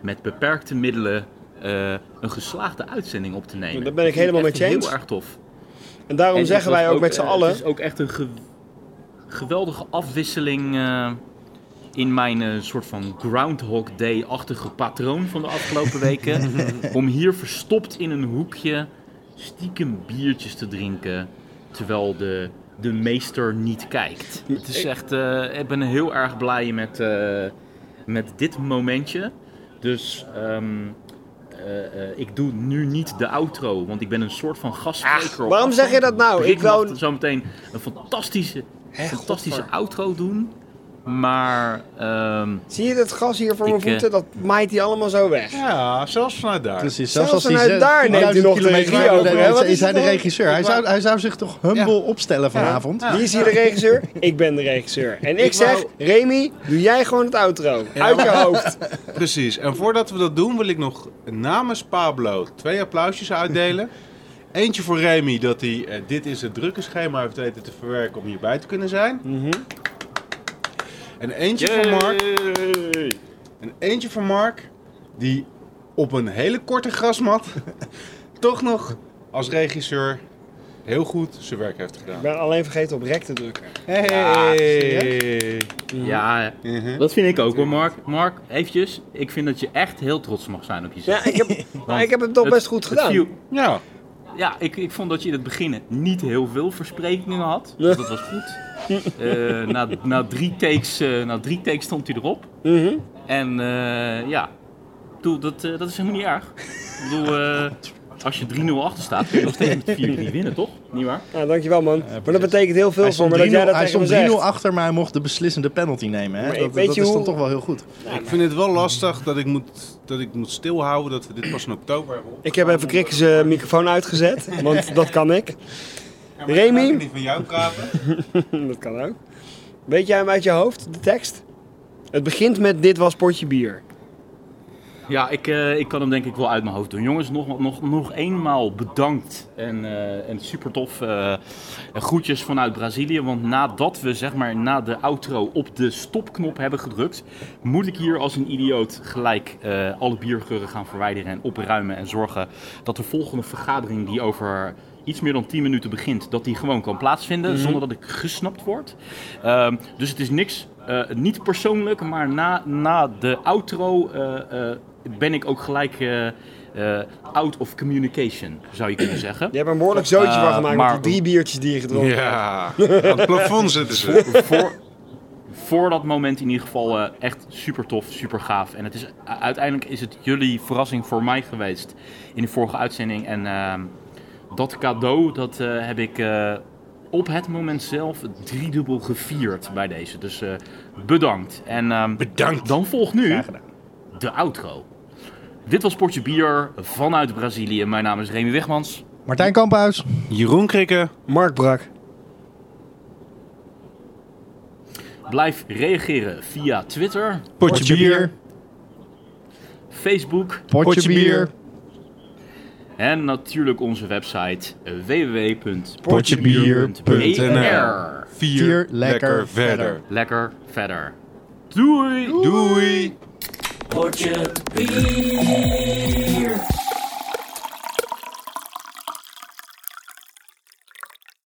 met beperkte middelen, eh, een geslaagde uitzending op te nemen. Daar ben ik helemaal met je eens. Heel erg tof. En daarom En zeggen wij ook met z'n allen. Het is ook echt een ge- geweldige afwisseling eh, in mijn eh, soort van Groundhog Day-achtige patroon van de afgelopen weken. *laughs* om hier verstopt in een hoekje stiekem biertjes te drinken. Terwijl de, de meester niet kijkt. Het is echt, eh, ik ben heel erg blij met, eh, met dit momentje. Dus ehm, eh, eh, ik doe nu niet de outro, want ik ben een soort van gastspreker. Ach, op waarom zeg je dat nou? Ik wou- mag zometeen een fantastische, fantastische godver. outro doen. Maar ehm, Zie je dat gas hier voor Ik, mijn voeten? Dat maait hij allemaal zo weg. Ja, zelfs vanuit daar. Precies, Zelfs zelfs als hij vanuit daar neemt hij 10.000 nog de kilometer regie verder over, hè? Is is hij de regisseur? Hij zou, hij zou zich toch humble Ja. opstellen vanavond? Ja. Wie is hier de regisseur? *laughs* Ik ben de regisseur. En ik Ik zeg, wou- Remy, doe jij gewoon het outro. Uit je *laughs* hoofd. Precies. En voordat we dat doen, wil ik nog namens Pablo twee applausjes uitdelen. *laughs* Eentje voor Remy, dat hij eh, dit is het drukke schema heeft weten te verwerken om hierbij te kunnen zijn. En eentje voor Mark. En eentje voor Mark, die op een hele korte grasmat *laughs* toch nog als regisseur heel goed zijn werk heeft Ik gedaan. ben alleen vergeten op rek te drukken. Hey. ja, Mhm. dat vind ik ook hoor, Mark. Mark, eventjes. Ik vind dat je echt heel trots mag zijn op jezelf. Ja, ik heb, *laughs* ik heb het toch best goed het gedaan. viel- Ja. Ja, ik, ik vond dat je in het begin niet heel veel versprekingen had. Dus dat was goed. Eh, na, na, drie takes, eh, na drie takes stond hij erop. Mhm. En eh, ja, bedoel, dat, dat is helemaal niet erg. Ik bedoel, *laughs* als je 3-0 achter staat, kun je nog steeds met 4-3 winnen, toch? Niet waar? Ja, dankjewel man. maar dat betekent heel veel voor me dat jij 3-0 dat hij tegen me stond 3-0 zegt. achter, maar hij mocht de beslissende penalty nemen. Hè? Dat, weet dat je is hoe- dan toch wel heel goed. Ik vind het wel lastig dat ik moet, dat ik moet stilhouden dat we dit pas in oktober hebben Ik heb even Krikkers eh, microfoon uitgezet, want *laughs* dat kan ik. Ja, Remy? ik kan niet van jou praten. *laughs* dat kan ook. Weet jij hem uit je hoofd, de tekst? Het begint met dit was potje bier. Ja, ik, eh, ik kan hem denk ik wel uit mijn hoofd doen. Jongens, nog, nog, nog eenmaal bedankt. En, eh, en super tof. eh, groetjes vanuit Brazilië. Want nadat we zeg maar na de outro op de stopknop hebben gedrukt, moet ik hier als een idioot gelijk alle biergeuren gaan verwijderen en opruimen. En zorgen dat de volgende vergadering die over iets meer dan 10 minuten begint, dat die gewoon kan plaatsvinden zonder dat ik gesnapt word. Ehm, dus het is niks, niet persoonlijk, maar na, na de outro ben ik ook gelijk eh, eh, out of communication, zou je kunnen zeggen. Je hebt er een behoorlijk zootje Eh, van gemaakt maar- met die drie biertjes die je gedronken hebt. Ja, aan het plafond zitten ze. *laughs* voor, voor dat moment in ieder geval eh, echt super tof, super gaaf. En het is, uiteindelijk is het jullie verrassing voor mij geweest in de vorige uitzending. En ehm, dat cadeau, dat eh, heb ik eh, op het moment zelf driedubbel gevierd bij deze. Dus eh, bedankt. En ehm, Bedankt. dan volgt nu de outro. Dit was Portje Bier vanuit Brazilië. Mijn naam is Remy Wegmans. Martijn Kamphuis. Jeroen Krikke. Mark Brak. Blijf reageren via Twitter, Potje bier. Facebook Potje bier. En natuurlijk onze website eh, Potjebier.nl. Vier lekker verder. Lekker verder. Doei! Doei. Potje bier.